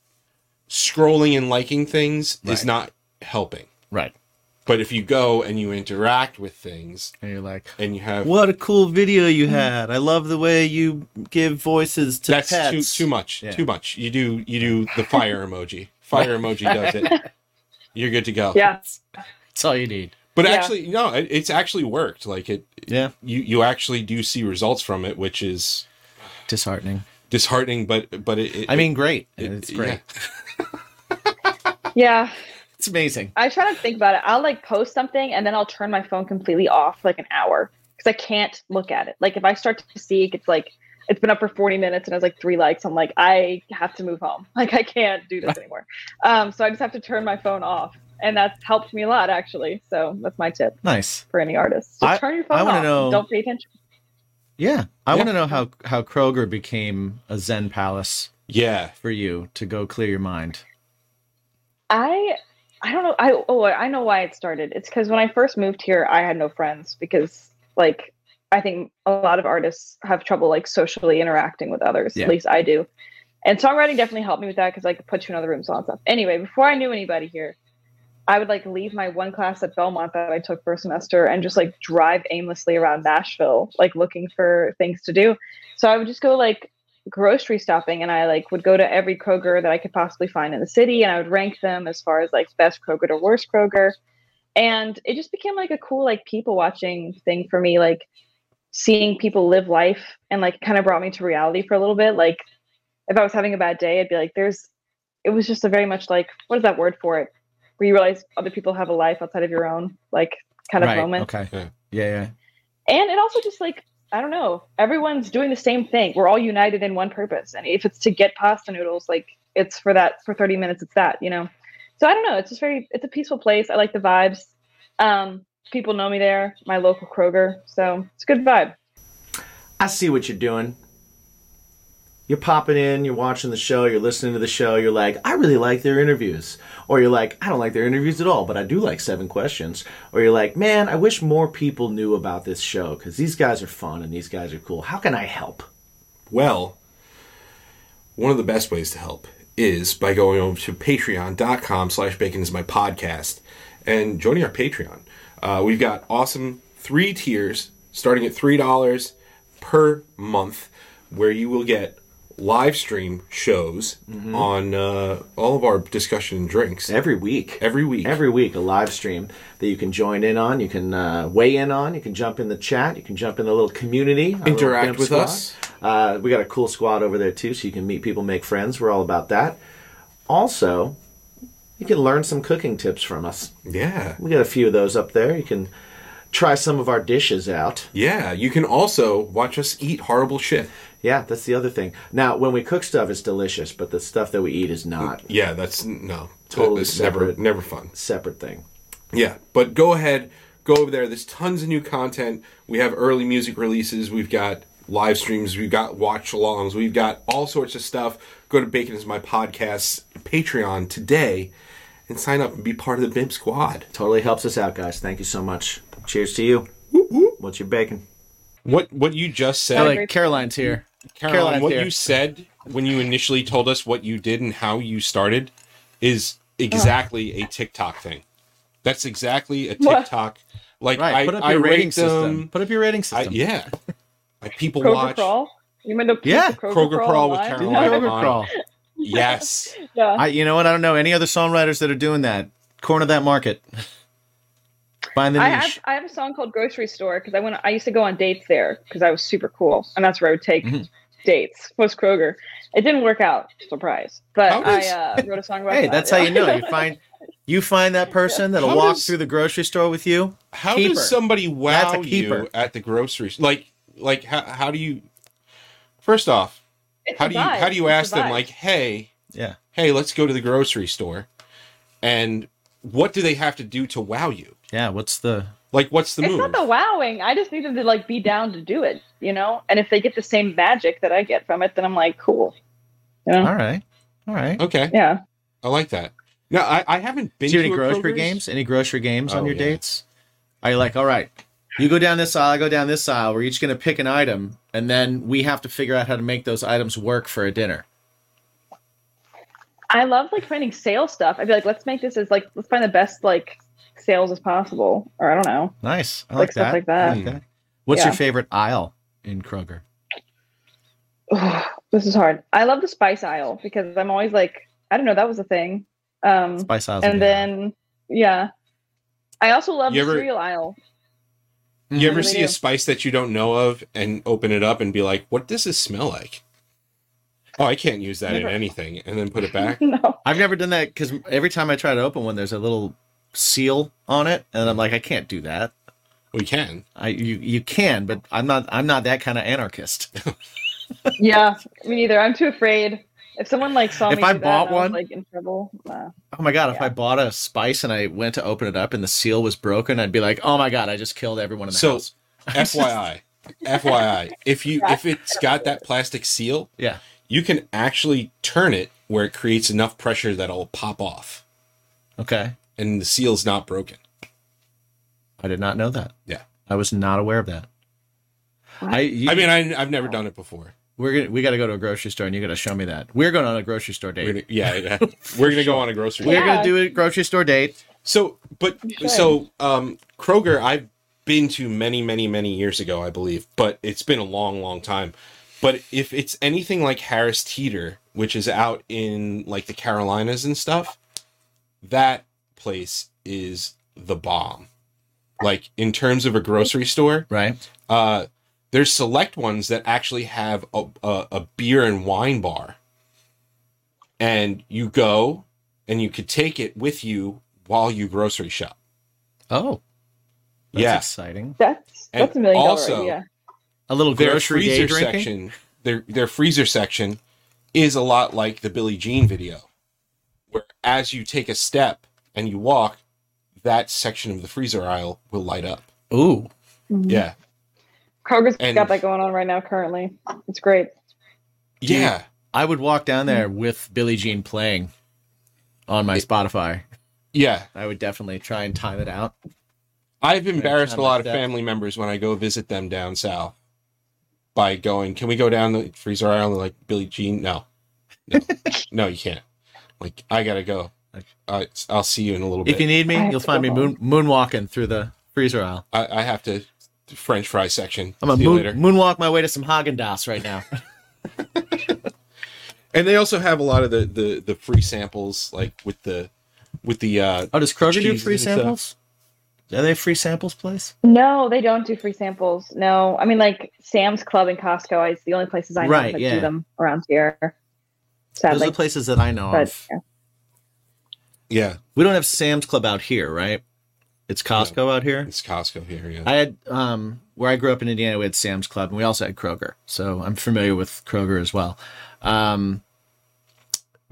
scrolling and liking things is not helping Right. but if you go and you interact with things And you're like, and you have what a cool video you had. I love the way you give voices to that's too pets. too much Yeah. too much you do you do the fire emoji fire emoji does it you're good to go yeah. That's all you need. But Yeah. actually no it, it's actually worked like it Yeah. you you actually do see results from it which is Disheartening. disheartening but but it, it I mean, great. it- it's great. Yeah. It's amazing. I try to think about it. I'll like post something and then I'll turn my phone completely off for like an hour because I can't look at it. Like if I start to see it's like it's been up for 40 minutes and has like three likes, I'm like, I have to move home. Like I can't do this anymore. Um, so I just have to turn my phone off. And that's helped me a lot actually. So that's my tip Nice. for any artist. Just I- turn your phone I wanna off. know- Don't pay attention. Yeah. I Yeah. want to know how, how Kroger became a Zen palace yeah for you to go clear your mind. I I don't know. I oh I know why it started. It's because when I first moved here, I had no friends because like I think a lot of artists have trouble like socially interacting with others. Yeah. At least I do. And songwriting definitely helped me with that because I could put you in other rooms and all that stuff. Anyway, before I knew anybody here, I would like leave my one class at Belmont that I took a semester and just like drive aimlessly around Nashville, like looking for things to do. So I would just go like grocery shopping and I like would go to every Kroger that I could possibly find in the city and I would rank them as far as like best Kroger to worst Kroger. And it just became like a cool like people watching thing for me, like seeing people live life and like kind of brought me to reality for a little bit. Like if I was having a bad day, I'd be like, there's it was just a very much like what is that word for it? Where you realize other people have a life outside of your own, like kind of right. moment Okay. Yeah. Yeah. Yeah. and it also just like i don't know everyone's doing the same thing we're all united in one purpose and if it's to get pasta noodles like it's for that for 30 minutes it's that you know so i don't know it's just very it's a peaceful place i like the vibes um people know me there my local kroger so it's a good vibe I see what you're doing. You're popping in, you're watching the show, you're listening to the show, you're like, I really like their interviews. Or you're like, I don't like their interviews at all, but I do like seven questions. Or you're like, man, I wish more people knew about this show because these guys are fun and these guys are cool. How can I help? Well, one of the best ways to help is by going over to patreon.com slash bacon is my podcast and joining our Patreon. Uh, we've got awesome three tiers starting at $3 per month where you will get live stream shows on uh, all of our discussion and drinks Every week. every week. Every week, a live stream that you can join in on. You can uh, weigh in on. You can jump in the chat. You can jump in the little community. Interact with squad. us. Uh, we got a cool squad over there too, so you can meet people, make friends. We're all about that. Also, you can learn some cooking tips from us. yeah. We got a few of those up there. You can try some of our dishes out. Yeah. You can also watch us eat horrible shit. Yeah, that's the other thing. Now, when we cook stuff, it's delicious, but the stuff that we eat is not. Yeah, that's no. Totally It's never separate. never fun. Separate thing. Yeah, but go ahead, go over there. There's tons of new content. We have early music releases. We've got live streams. We've got watch alongs. We've got all sorts of stuff. Go to Bacon is My Podcast Patreon today and sign up and be part of the BIM squad. Totally helps us out, guys. Thank you so much. Cheers to you. What's your bacon? What what you just said, I like Caroline's here. Caroline, Caroline's what here. you said when you initially told us what you did and how you started is exactly a TikTok thing. That's exactly a What? TikTok. Like Right. I, Put up I your rate rating them. system. Put up your rating I, system. yeah. Like people Kroger watch crawl. You meant to Yeah, Kroger, Kroger crawl with online? Do Caroline. Kroger on. crawl. Yes. Yeah. I, you know what? I don't know any other songwriters that are doing that. Corner that market. Find the I niche. have I have a song called Grocery Store because I went I used to go on dates there because I was super cool and that's where I would take Mhm. Dates was Kroger. It didn't work out, surprise. But How I uh, wrote a song about Hey, that. that's how you know. You find you find that person that'll How walk does- through the grocery store with you. How Keeper. does somebody wow That's a keeper. you at the grocery s- like like how, how do you First off, It's how do you vibe. how do you ask them like, "Hey, Yeah. hey, let's go to the grocery store." And what do they have to do to wow you? Yeah. What's the? Like what's the it's move? not the wowing. I just need them to like be down to do it, you know. And if they get the same magic that I get from it, then I'm like, cool. You know? All right. All right. okay. Yeah. I like that. No, I, I haven't been Do you to any grocery Kroger's. games? Any grocery games on Oh, your yeah. dates? Are you like, all right, you go down this aisle, I go down this aisle. We're each going to pick an item, and then we have to figure out how to make those items work for a dinner. I love like finding sale stuff. I'd be like, let's make this as like let's find the best like sales as possible. Or I don't know. Nice. I Like like, stuff that. like that. I like that. What's Yeah. your favorite aisle in Kroger? this is hard. I love the spice aisle because I'm always like, I don't know, that was a thing. Um Spice aisle, and good. then yeah. I also love You the ever- cereal aisle. You ever Mhm. see a spice that you don't know of and open it up and be like, "What does this smell like?" Oh, I can't use that in anything, and then put it back. no. I've never done that because every time I try to open one, there's a little seal on it, and I'm like, I can't do that. We can. I you you can, but I'm not I'm not that kind of anarchist. Yeah, me neither. I'm too afraid. If someone like saw If me I do that bought I was, one- like in trouble, nah. Oh my god, if I bought a spice and I went to open it up and the seal was broken, I'd be like, oh my god, I just killed everyone in the So, house. FYI, FYI, if you if it's got that plastic seal, Yeah. you can actually turn it where it creates enough pressure that it'll pop off, Okay. And the seal's not broken. I did not know that. Yeah. I was not aware of that. I you, I mean, I, I've never done it before. we're gonna we got to go to a grocery store and you got to show me that. We're going on a grocery store date. We're gonna, yeah, yeah. we're gonna go on a grocery. We're. Yeah. gonna do a grocery store date. So, but so um, Kroger, I've been to many, many, many years ago, I believe, but it's been a long, long time. But if it's anything like Harris Teeter, which is out in like the Carolinas and stuff, that place is the bomb. Like in terms of a grocery store, Right. uh, there's select ones that actually have a, a, a beer and wine bar, and you go and you could take it with you while you grocery shop. Oh. That's Yeah. exciting. That's And that's a million dollar also- idea. A little Their grocery day freezer drinking. section, their their freezer section, is a lot like the Billie Jean video, where as you take a step and you walk, that section of the freezer aisle will light up. Ooh. Mm-hmm. Yeah, Kroger's And- got that going on right now currently. It's great. yeah. I would walk down there with Billie Jean playing on my Spotify. Yeah, I would definitely try and time it out. I've embarrassed a lot of family members when I go visit them down south. by going, "Can we go down the freezer aisle?" And like Billie Jean, no, no, no, you can't. Like I gotta go. I, I'll see you in a little bit. If you need me, I you'll find me moon moonwalking through the freezer aisle. I, I have to French fry section. I'm a See you moon, moonwalk my way to some Haagen Dazs right now. And they also have a lot of the the the free samples, like with the with the uh Oh, does Kroger do free samples? Are they a free samples place? No, they don't do free samples. No, I mean like Sam's Club and Costco. is the only places I know Right, that yeah. do them around here. Those are the places that I know but of. yeah. Yeah, We don't have Sam's Club out here, right? It's Costco out here. it's Costco here. Yeah. I had um where I grew up in Indiana, we had Sam's Club, and we also had Kroger, so I'm familiar with Kroger as well. Um,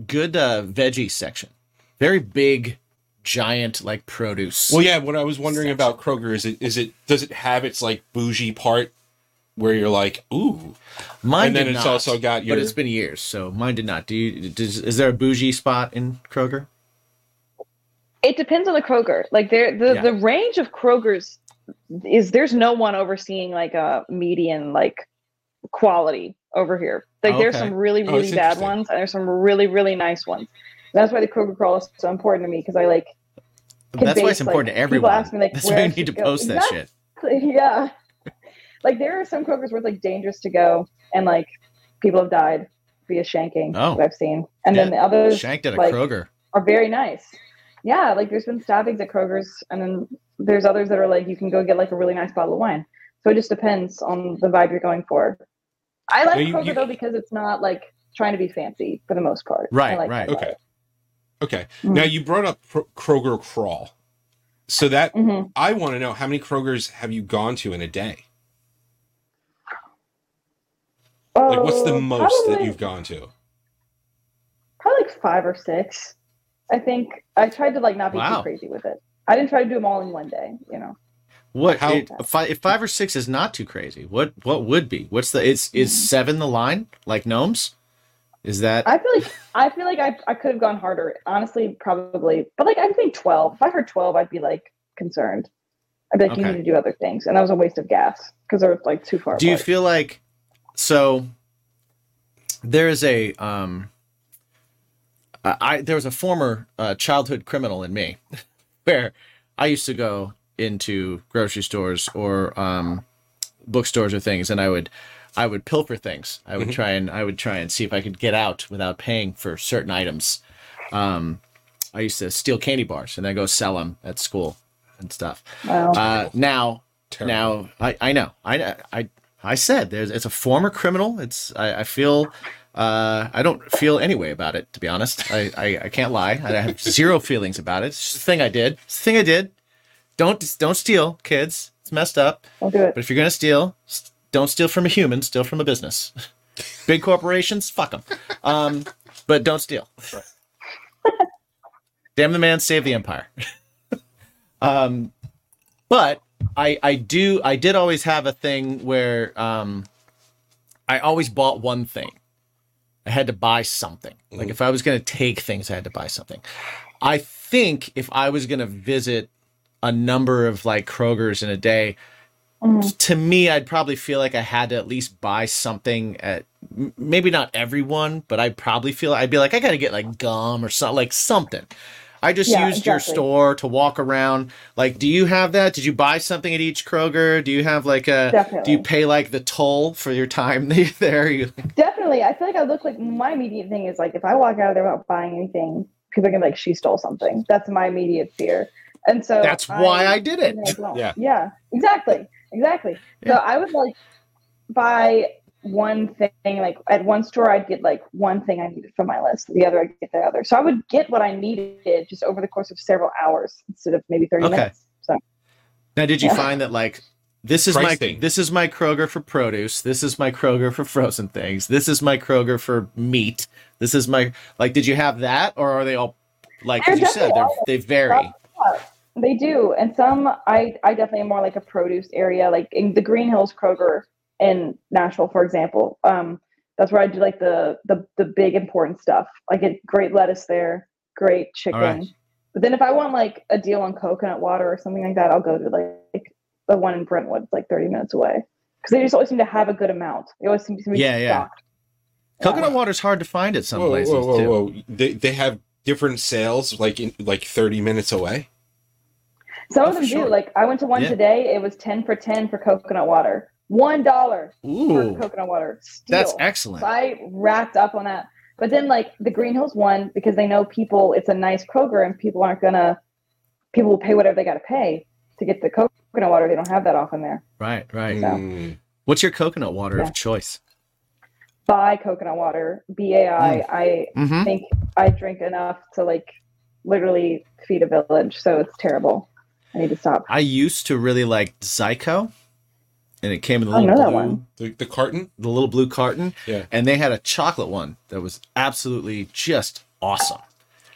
good uh, veggie section, very big, giant like produce. Well, yeah. What I was wondering about Kroger is it is it does it have its like bougie part where you're like, ooh, mine and then it's not, also got your- but it's been years, so mine did not. Do you? Does, is there a bougie spot in Kroger? It depends on the Kroger. Like there, the Yeah. the range of Krogers is there's no one overseeing like a median like quality over here. Like there's some really Oh, really that's bad ones and there's some really really nice ones. That's why the Kroger crawl is so important to me because I like That's why it's important like, to everyone. ask me, like, That's where why you need to go. post that shit. yeah. Like there are some Krogers where it's like dangerous to go and like people have died via shanking Oh. that I've seen. And then the others Shanked at a like, Kroger. are very nice. Yeah, like there's been stabbings at Kroger's, and then there's others that are like you can go get like a really nice bottle of wine. So it just depends on the vibe you're going for. I like you- Kroger you- though because it's not like trying to be fancy for the most part. Right, like right. okay, okay. Mm. Now you brought up Kroger crawl, so that Mhm. I want to know how many Krogers have you gone to in a day? Like, what's the Oh, most that you've gone to? Probably like five or six. I think I tried to like not be Wow. too crazy with it. I didn't try to do them all in one day. You know. What? How- it- if, five, if five or six is not too crazy, what what would be? What's the? Is is seven the line? Like gnomes? Is that? I feel like I feel like I, I could have gone harder. Honestly, probably. But like I think twelve. If I heard twelve, I'd be like concerned. I'd be like, you need to do other things, and that was a waste of gas because they're like too far. Do you feel like so? There is a um. I, I there was a former uh, childhood criminal in me, where I used to go into grocery stores or um, bookstores or things, and I would I would pilfer things. I would try and I would try and see if I could get out without paying for certain items. Um, I used to steal candy bars and then go sell them at school and stuff. Wow. Uh, now, Terrible. now I, I know I, I, I said there's it's a former criminal. It's I, I feel uh, I don't feel any way about it to be honest. I, I, I can't lie. I have zero feelings about it. It's just a thing I did. It's a thing I did. Don't don't steal, kids. It's messed up. Don't do it. But if you're gonna steal, don't steal from a human. Steal from a business. Big corporations, fuck them. Um, but don't steal. Damn the man, save the empire. um, but I I do I did always have a thing where um, I always bought one thing. I had to buy something. Like mm-hmm. if I was gonna take things, I had to buy something. I think if I was gonna visit a number of like Kroger's in a day, mm-hmm. to me, I'd probably feel like I had to at least buy something at maybe not everyone, but I'd probably feel I'd be like, I gotta get like gum or something, like something. I just Yeah, used your store to walk around. Like, do you have that? Did you buy something at each Kroger? Do you have like a? Definitely. Do you pay like the toll for your time there? You, Definitely. I feel like I look like my immediate thing is like if I walk out of there without buying anything, people are gonna be like she stole something. That's my immediate fear. And so That's why I did it. I. Yeah. Yeah. Exactly. Exactly. So I would like buy one thing like at one store I'd get like one thing I needed from my list. The other I'd get the other. So I would get what I needed just over the course of several hours instead of maybe 30 Okay. minutes. So now, did you Yeah. find that like this is my this is my Kroger for produce. This is my Kroger for frozen things. This is my Kroger for meat. This is my like. Did you have that, or are they all like as you said? They're, they vary. They do, and some I I definitely am more like a produce area, like in the Green Hills Kroger in Nashville, for example. Um, that's where I do like the the the big important stuff. I get great lettuce there, great chicken. right. But then if I want like a deal on coconut water or something like that, I'll go to like the one in Brentwood, it's like thirty minutes away, because they just always seem to have a good amount. They always seem to be Yeah, yeah. stocked. Coconut water's hard to find at some whoa, places whoa, whoa, too. whoa! They they have different sales like in like thirty minutes away. Some Oh, of them for sure. do. Like I went to one Yeah. today. It was ten for ten for coconut water. One dollar for coconut water. that's excellent. So I racked up on that. But then like the Green Hills one, because they know people, it's a nice Kroger, and people aren't gonna. People will pay whatever they got to pay to get the coconut water. They don't have that often there. Right, right. So- Mm. What's your coconut water Yeah. of choice? Bai coconut water. B A I. I Mm-hmm. think I drink enough to like literally feed a village. So it's terrible. I need to stop. I used to really like Zico, and it came in the little blue, one. The the carton. the little blue carton. Yeah. and they had a chocolate one that was absolutely just awesome.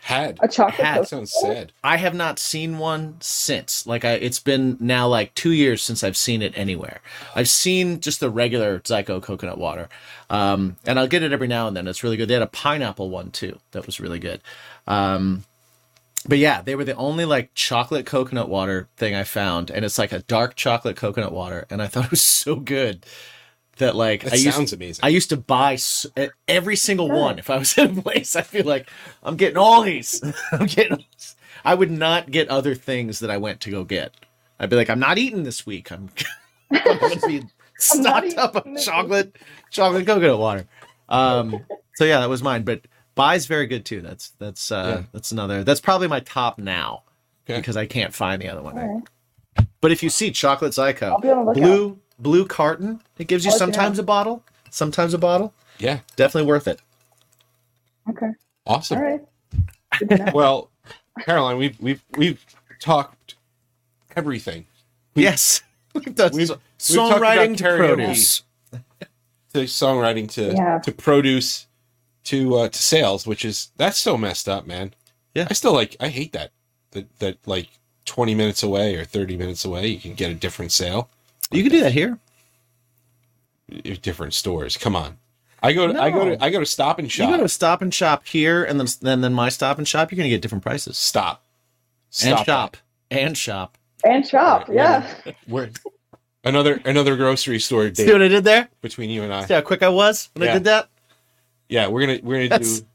Had. A chocolate Had- coconut. Sounds sad. I have not seen one since. Like I, it's been now like two years since I've seen it anywhere. I've seen just the regular Zico coconut water, um, and I'll get it every now and then. It's really good. They had a pineapple one too that was really good. Um, but yeah, they were the only like chocolate coconut water thing I found, and it's like a dark chocolate coconut water, and I thought it was so good that like That I used amazing. I used to buy s- every single one. If I was in a place, I feel like I'm getting all these. I'm getting. all these. I would not get other things that I went to go get. I'd be like, I'm not eating this week. I'm, I'm going to be I'm not stocked up eating on this chocolate, chocolate coconut water. Um, so yeah, that was mine. But Bai's very good too. That's that's uh, Yeah. that's another. That's probably my top now Okay. because I can't find the other one. All right. But if you see chocolate Zico, I'll be on the lookout. blue blue carton, it gives you I'll let sometimes a bottle, sometimes a bottle. yeah. Definitely worth it. Okay. Awesome. All right. Good to know. Well, Caroline, we've we've we've talked everything. Yes. We've done We've- so- we've talked about songwriting to produce. To songwriting to Yeah. to produce to uh to sales, which is that's so messed up, man. Yeah. I still like I hate that. That that like twenty minutes away or thirty minutes away you can get a different sale. You can do that here. Different stores. Come on. I go to I go to I go to stop and Shop. You go to stop and shop here, and then then, then my stop and shop. You're gonna get different prices. stop. and Stop shop and shop. and shop. Right, Yeah. that. We're another another grocery store See what I did there? between you and I. See how quick I was when I did that? Yeah, we're gonna we're gonna That's- do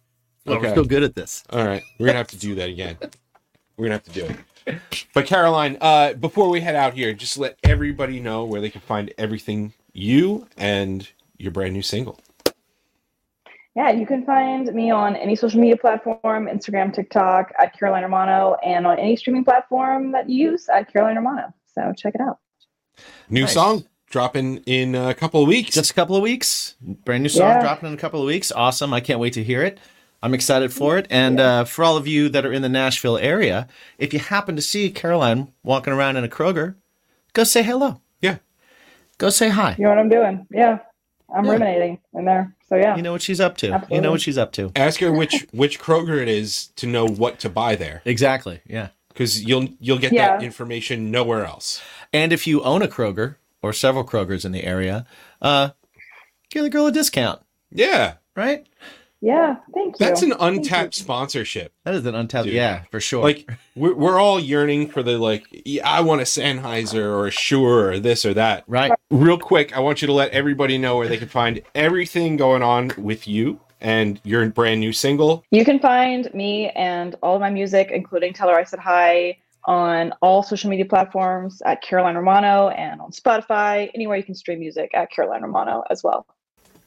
Well, Okay. We're still good at this. All right, we're gonna have to do that again. We're gonna have to do it. But Caroline, uh, before we head out here, just let everybody know where they can find everything you and your brand new single. Yeah, you can find me on any social media platform, Instagram, TikTok, at Caroline Romano, and on any streaming platform that you use at Caroline Romano. So check it out. New Nice. song dropping in a couple of weeks. Just a couple of weeks. Brand new song Yeah. dropping in a couple of weeks. Awesome. I can't wait to hear it. I'm excited for it. And uh, for all of you that are in the Nashville area, if you happen to see Caroline walking around in a Kroger, go say hello. yeah, Go say hi. You know what I'm doing? Yeah. I'm Yeah. ruminating in there. So yeah. You know what she's up to. You know what she's up to. ask her which which Kroger it is to know what to buy there, Exactly. Yeah. because you'll you'll get Yeah. that information nowhere else. And if you own a Kroger or several Krogers in the area, uh, give the girl a discount, Yeah, right? Yeah. Thank you. that's an untapped sponsorship. That is an untapped. Dude. Yeah, for sure. like we're, we're all yearning for the like i want a sennheiser or a shure or this or that right. real quick i want you to let everybody know where they can find everything going on with you and your brand new single You can find me and all of my music, including Tell Her I Said Hi, on all social media platforms at Caroline Romano and on Spotify, anywhere you can stream music at Caroline Romano as well.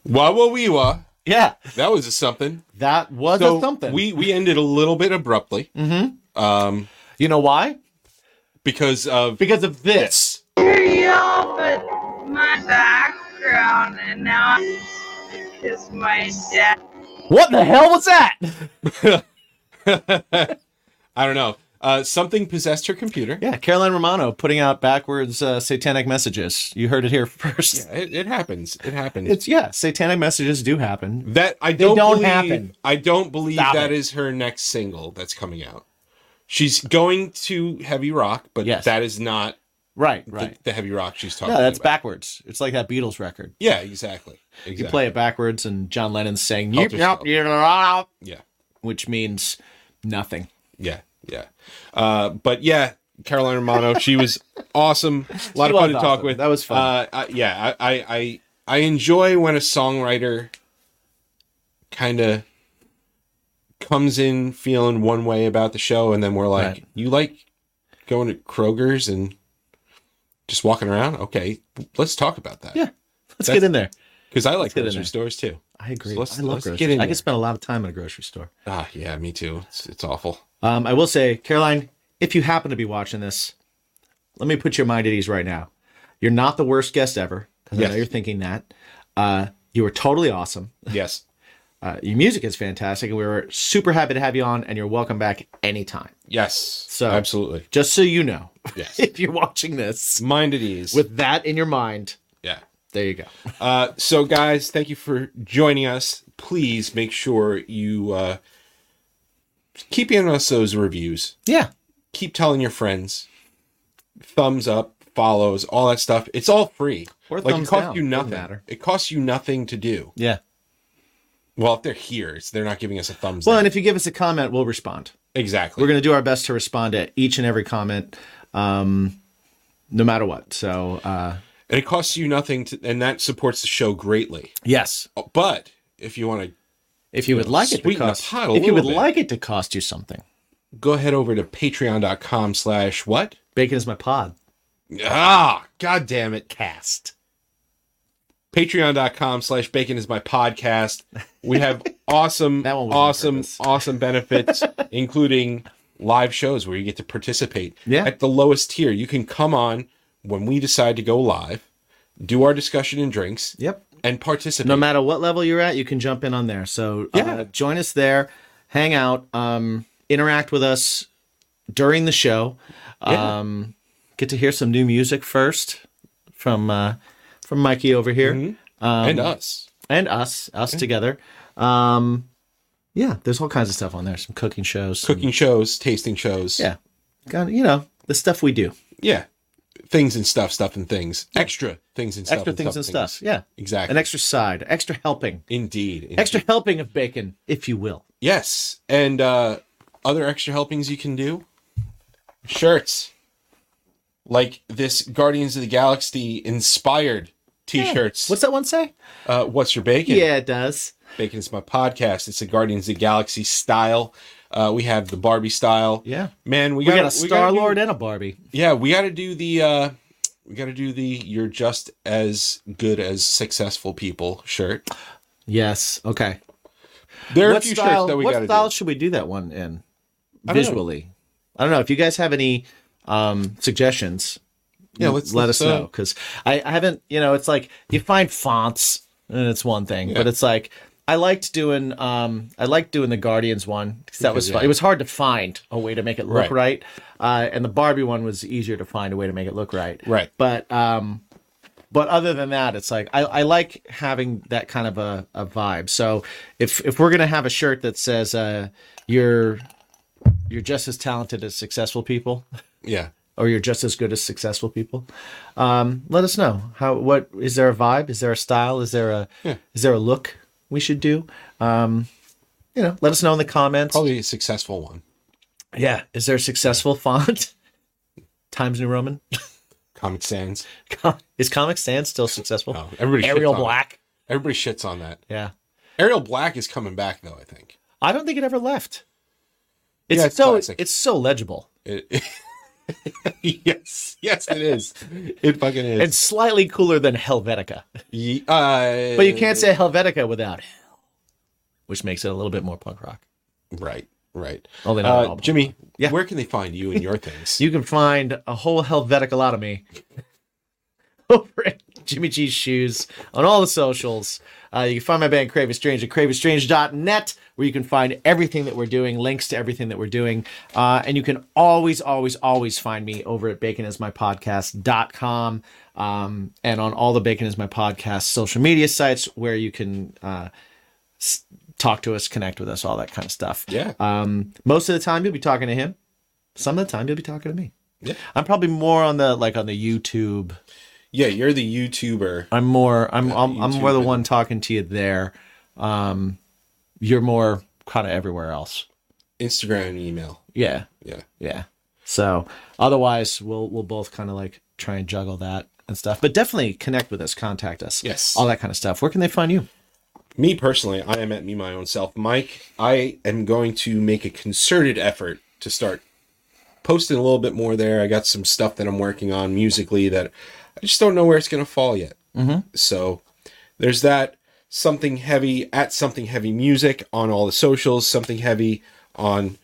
Wawa Weewa. Yeah, That was a something. that was So a something. we we ended a little bit abruptly, mm-hmm. um, You know why? because of Because of this. y'all, but my background and now is my dad. What the hell was that? I don't know. Uh, something possessed her computer. Yeah, Caroline Romano putting out backwards uh, satanic messages. You heard it here first. Yeah, it, it happens. It happens. It's yeah, satanic messages do happen. That I don't, don't believe, happen. I don't believe Stop that it. is her next single that's coming out. She's going to heavy rock, but Yes. that is not Right, the, right. the heavy rock she's talking Yeah, that's about. backwards. It's like that Beatles record. Yeah, exactly. exactly. You play it backwards, and John Lennon's saying "Yep, yep, yep," Yeah, which means nothing. yeah, yeah. Uh, but yeah, Caroline Romano, she was awesome. A lot She of fun to talk with. That was fun. Uh, I, yeah, I, I, I, I enjoy when a songwriter kind of comes in feeling one way about the show, and then we're like, Right. "You like going to Kroger's and just walking around? Okay, let's talk about that." Yeah. Let's That's- get in there. because I like grocery stores too. I agree. So let's- I love let's grocery. get in I could spend a lot of time in a grocery store. Ah, yeah, me too. It's, it's awful. Um, I will say, Caroline, if you happen to be watching this, let me put your mind at ease right now. You're not the worst guest ever, because I know you're thinking that. Uh, you were totally awesome. Yes. Uh, your music is fantastic, and we were super happy to have you on. And you're welcome back anytime. Yes. So- absolutely. Just so you know, Yes. if you're watching this Mind at ease. with that in your mind. There you go. Uh, so, guys, thank you for joining us. Please make sure you uh, keep giving us those reviews. Yeah, Keep telling your friends. Thumbs up, follows, all that stuff. It's all free. Or like it costs down. you nothing. matter. It costs you nothing to do. yeah. Well, if they're here, it's, they're not giving us a thumbs up. Well, and if you give us a comment, we'll respond. exactly. We're going to do our best to respond to each and every comment, um, no matter what. So, uh, and it costs you nothing, to, and that supports the show greatly. yes, But if you want to if you would like it to cost, if you would bit. like it to cost you something, go ahead over to patreon.com slash what? bacon is my pod. Ah, god damn it. Cast. Patreon.com slash bacon is my podcast. We have awesome, That one was on awesome, awesome benefits, including live shows where you get to participate. Yeah. At the lowest tier, you can come on when we decide to go live, do our discussion and drinks, Yep. and participate. No matter what level you're at, you can jump in on there. So Yeah. uh, join us there, hang out, um, interact with us during the show. Yeah. Um, get to hear some new music first from uh, from Mikey over here Mm-hmm. um, and us. and us, us together. Um, yeah, there's all kinds of stuff on there. Some cooking shows, some- Cooking shows, tasting shows. yeah, Got, you know the stuff we do, Yeah. Things and stuff, stuff and things. Extra things and stuff. extra things and stuff. Yeah, Exactly. an extra side, extra helping, Indeed. indeed. extra helping of bacon, if you will. Yes, and uh, other extra helpings you can do. Shirts, like this Guardians of the Galaxy inspired T-shirts. What's that one say? uh, what's your bacon? Yeah, it does. bacon is my podcast. It's a Guardians of the Galaxy style. Uh, we have the Barbie style. Yeah. man, we, We gotta, got a Star do- Lord and a Barbie. yeah, we got to do the. Uh, we got to do the "You're just as good as successful people" shirt. Yes. Okay. There are what a few style, shirts that we got to style should we do that one in I don't know. visually? I don't know. If you guys have any um, suggestions, Yeah, let's- let let's, us know uh, because I, I haven't. You know, it's like you find fonts and it's one thing, but it's like I liked doing. Um, I liked doing the Guardians one because that was fun. yeah. It was hard to find a way to make it look Right. right, uh, and the Barbie one was easier to find a way to make it look right. Right. But um, but other than that, it's like I, I like having that kind of a, a vibe. So if if we're gonna have a shirt that says uh, you're you're just as talented as successful people, Yeah. or you're just as good as successful people, um, let us know. How what is there a vibe? Is there a style? Is there a Yeah. is there a look we should do? Um, you know, let us know in the comments. Probably a successful one. Yeah, is there a successful font? Times New Roman. Comic Sans. is Comic Sans still successful? Oh, everybody shits Arial on it. Black. Everybody shits on that. Yeah. Arial Black is coming back though. I think. I don't think it ever left. It's, Yeah, it's so classic. it's so legible It, yes, yes, it is. It fucking is. and slightly cooler than Helvetica. Ye- uh, But you can't say Helvetica without hell, which makes it a little bit more punk rock. right, right. Only not Uh. Jimmy, Yeah. where can they find you and your things? You can find a whole Helvetica lot of me over at Jimmy G's Shoes on all the socials. Uh, you can find my band Crave It Strange at cravestrange.net, where you can find everything that we're doing, links to everything that we're doing. Uh, and you can always, always, always find me over at baconismypodcast.com um, and on all the Bacon is My Podcast social media sites where you can uh, s- talk to us, connect with us, all that kind of stuff. Yeah. Um, most of the time, you'll be talking to him. Some of the time, you'll be talking to me. Yeah. I'm probably more on the like on the YouTube. Yeah, you're the YouTuber. I'm more. I'm. I'm, I'm more the one talking to you there. Um, you're more kind of everywhere else. Instagram and email. Yeah. Yeah. Yeah. So otherwise, we'll we'll both kind of like try and juggle that and stuff. But definitely connect with us, contact us, Yes. all that kind of stuff. Where can they find you? Me personally, I am at me my own self. Mike, I am going to make a concerted effort to start posting a little bit more there. I got some stuff that I'm working on musically that I just don't know where it's going to fall yet. Mm-hmm. So there's that. Something heavy at something heavy music on all the socials. Something heavy on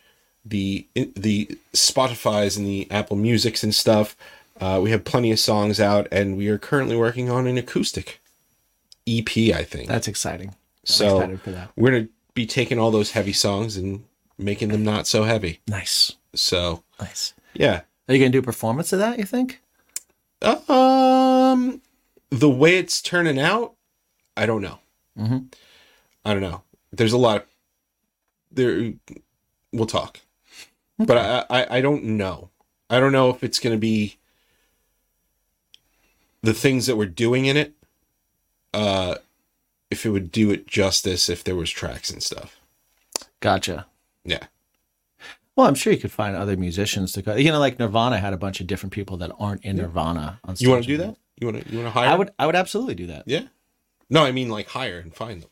the the Spotify's and the Apple Musics and stuff. Uh, we have plenty of songs out, and we are currently working on an acoustic EP. I think That's exciting. I'm so excited for that. we're gonna be taking all those heavy songs and making them not so heavy. Nice, So nice. yeah, Are you gonna do a performance of that? You think? Um, the way it's turning out, I don't know. Mhm. I don't know. There's a lot. There, we'll talk, but I, I I don't know. I don't know if it's gonna be the things that we're doing in it. Uh, if it would do it justice if there was tracks and stuff. Gotcha. Yeah. Well, I'm sure you could find other musicians to go. You know, like Nirvana had a bunch of different people that aren't in Nirvana. On You want to do that? You want to you want to hire? I would. I would absolutely do that. Yeah. No, I mean like hire and find them.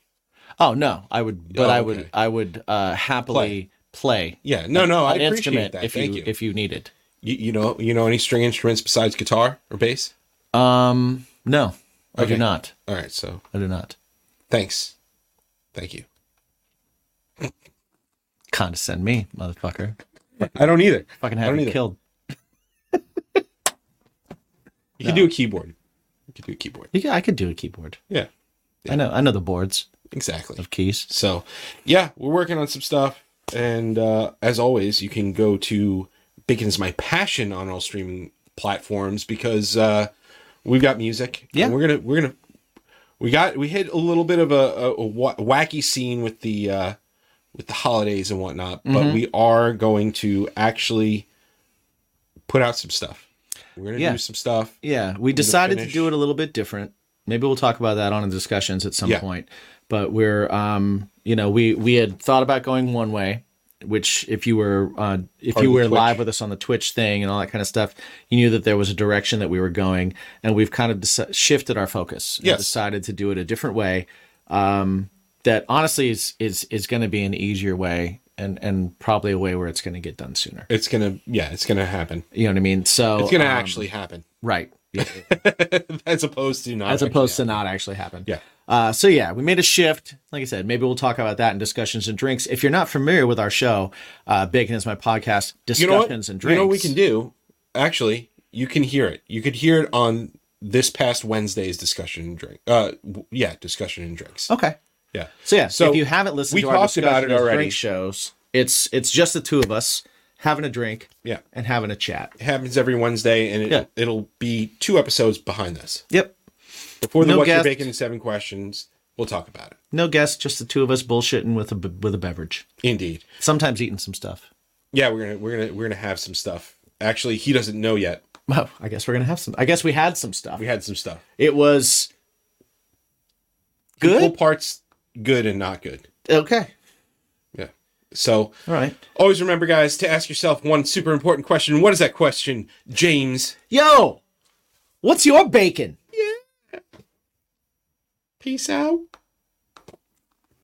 Oh no, I would. But Oh, I would. I would uh, happily play. Yeah. No, no, I an appreciate instrument that. if you, you. if you needed. You, you know you know any string instruments besides guitar or bass? Um, no, okay. I do not. All right. So I do not. thanks. Thank you. Condescend me, motherfucker. I don't either. Fucking I have don't you either. killed. You could do a keyboard. You could do a keyboard. You could, I could do a keyboard. Yeah. I know. I know the boards Exactly. of keys. So, yeah, we're working on some stuff. And uh, as always, you can go to Bacon is My Passion on all streaming platforms because uh, we've got music. Yeah. And we're gonna we're gonna we got we hit a little bit of a, a, a wa- wacky scene with the uh, with the holidays and whatnot, Mm-hmm. but we are going to actually put out some stuff. We're gonna Yeah. do some stuff. Yeah, we decided to do it a little bit different. Maybe we'll talk about that on the discussions at some Yeah. point. But we're, um, you know, we we had thought about going one way, which if you were uh, if Part you were live with us on the Twitch thing and all that kind of stuff, you knew that there was a direction that we were going, and we've kind of deci- shifted our focus. Yes. decided to do it a different way. Um, that honestly is is is going to be an easier way. And, and probably a way where it's going to get done sooner. It's gonna yeah, it's gonna happen. You know what I mean? So It's gonna um, actually happen. right. Yeah. as opposed to not as opposed to not actually happen. Yeah. Uh, so yeah, we made a shift. Like I said, maybe we'll talk about that in discussions and drinks. If you're not familiar with our show, uh, Bacon is my podcast. you know what? Discussions and Drinks. You know what we can do? Actually, you can hear it. You could hear it on this past Wednesday's discussion and drink. Uh, yeah, discussion and drinks. Okay. Yeah. So yeah, So, if you haven't listened we to our talked about it already. drink shows, it's it's just the two of us having a drink Yeah, and having a chat. it happens every Wednesday, and it, Yeah. it'll be two episodes behind this. Yep. Before the No What's Your guest. Bacon and Seven Questions, we'll talk about it. No guests, just the two of us bullshitting with a with a beverage. Indeed. Sometimes eating some stuff. Yeah, we're gonna we're gonna we're gonna have some stuff. Actually, he doesn't know yet. Well, I guess we're gonna have some. I guess we had some stuff. We had some stuff. It was Equal good. parts good and not good. Okay. Yeah. So All right. always remember, guys, to ask yourself one super important question. What is that question, James? Yo, what's your bacon? Yeah. Peace out.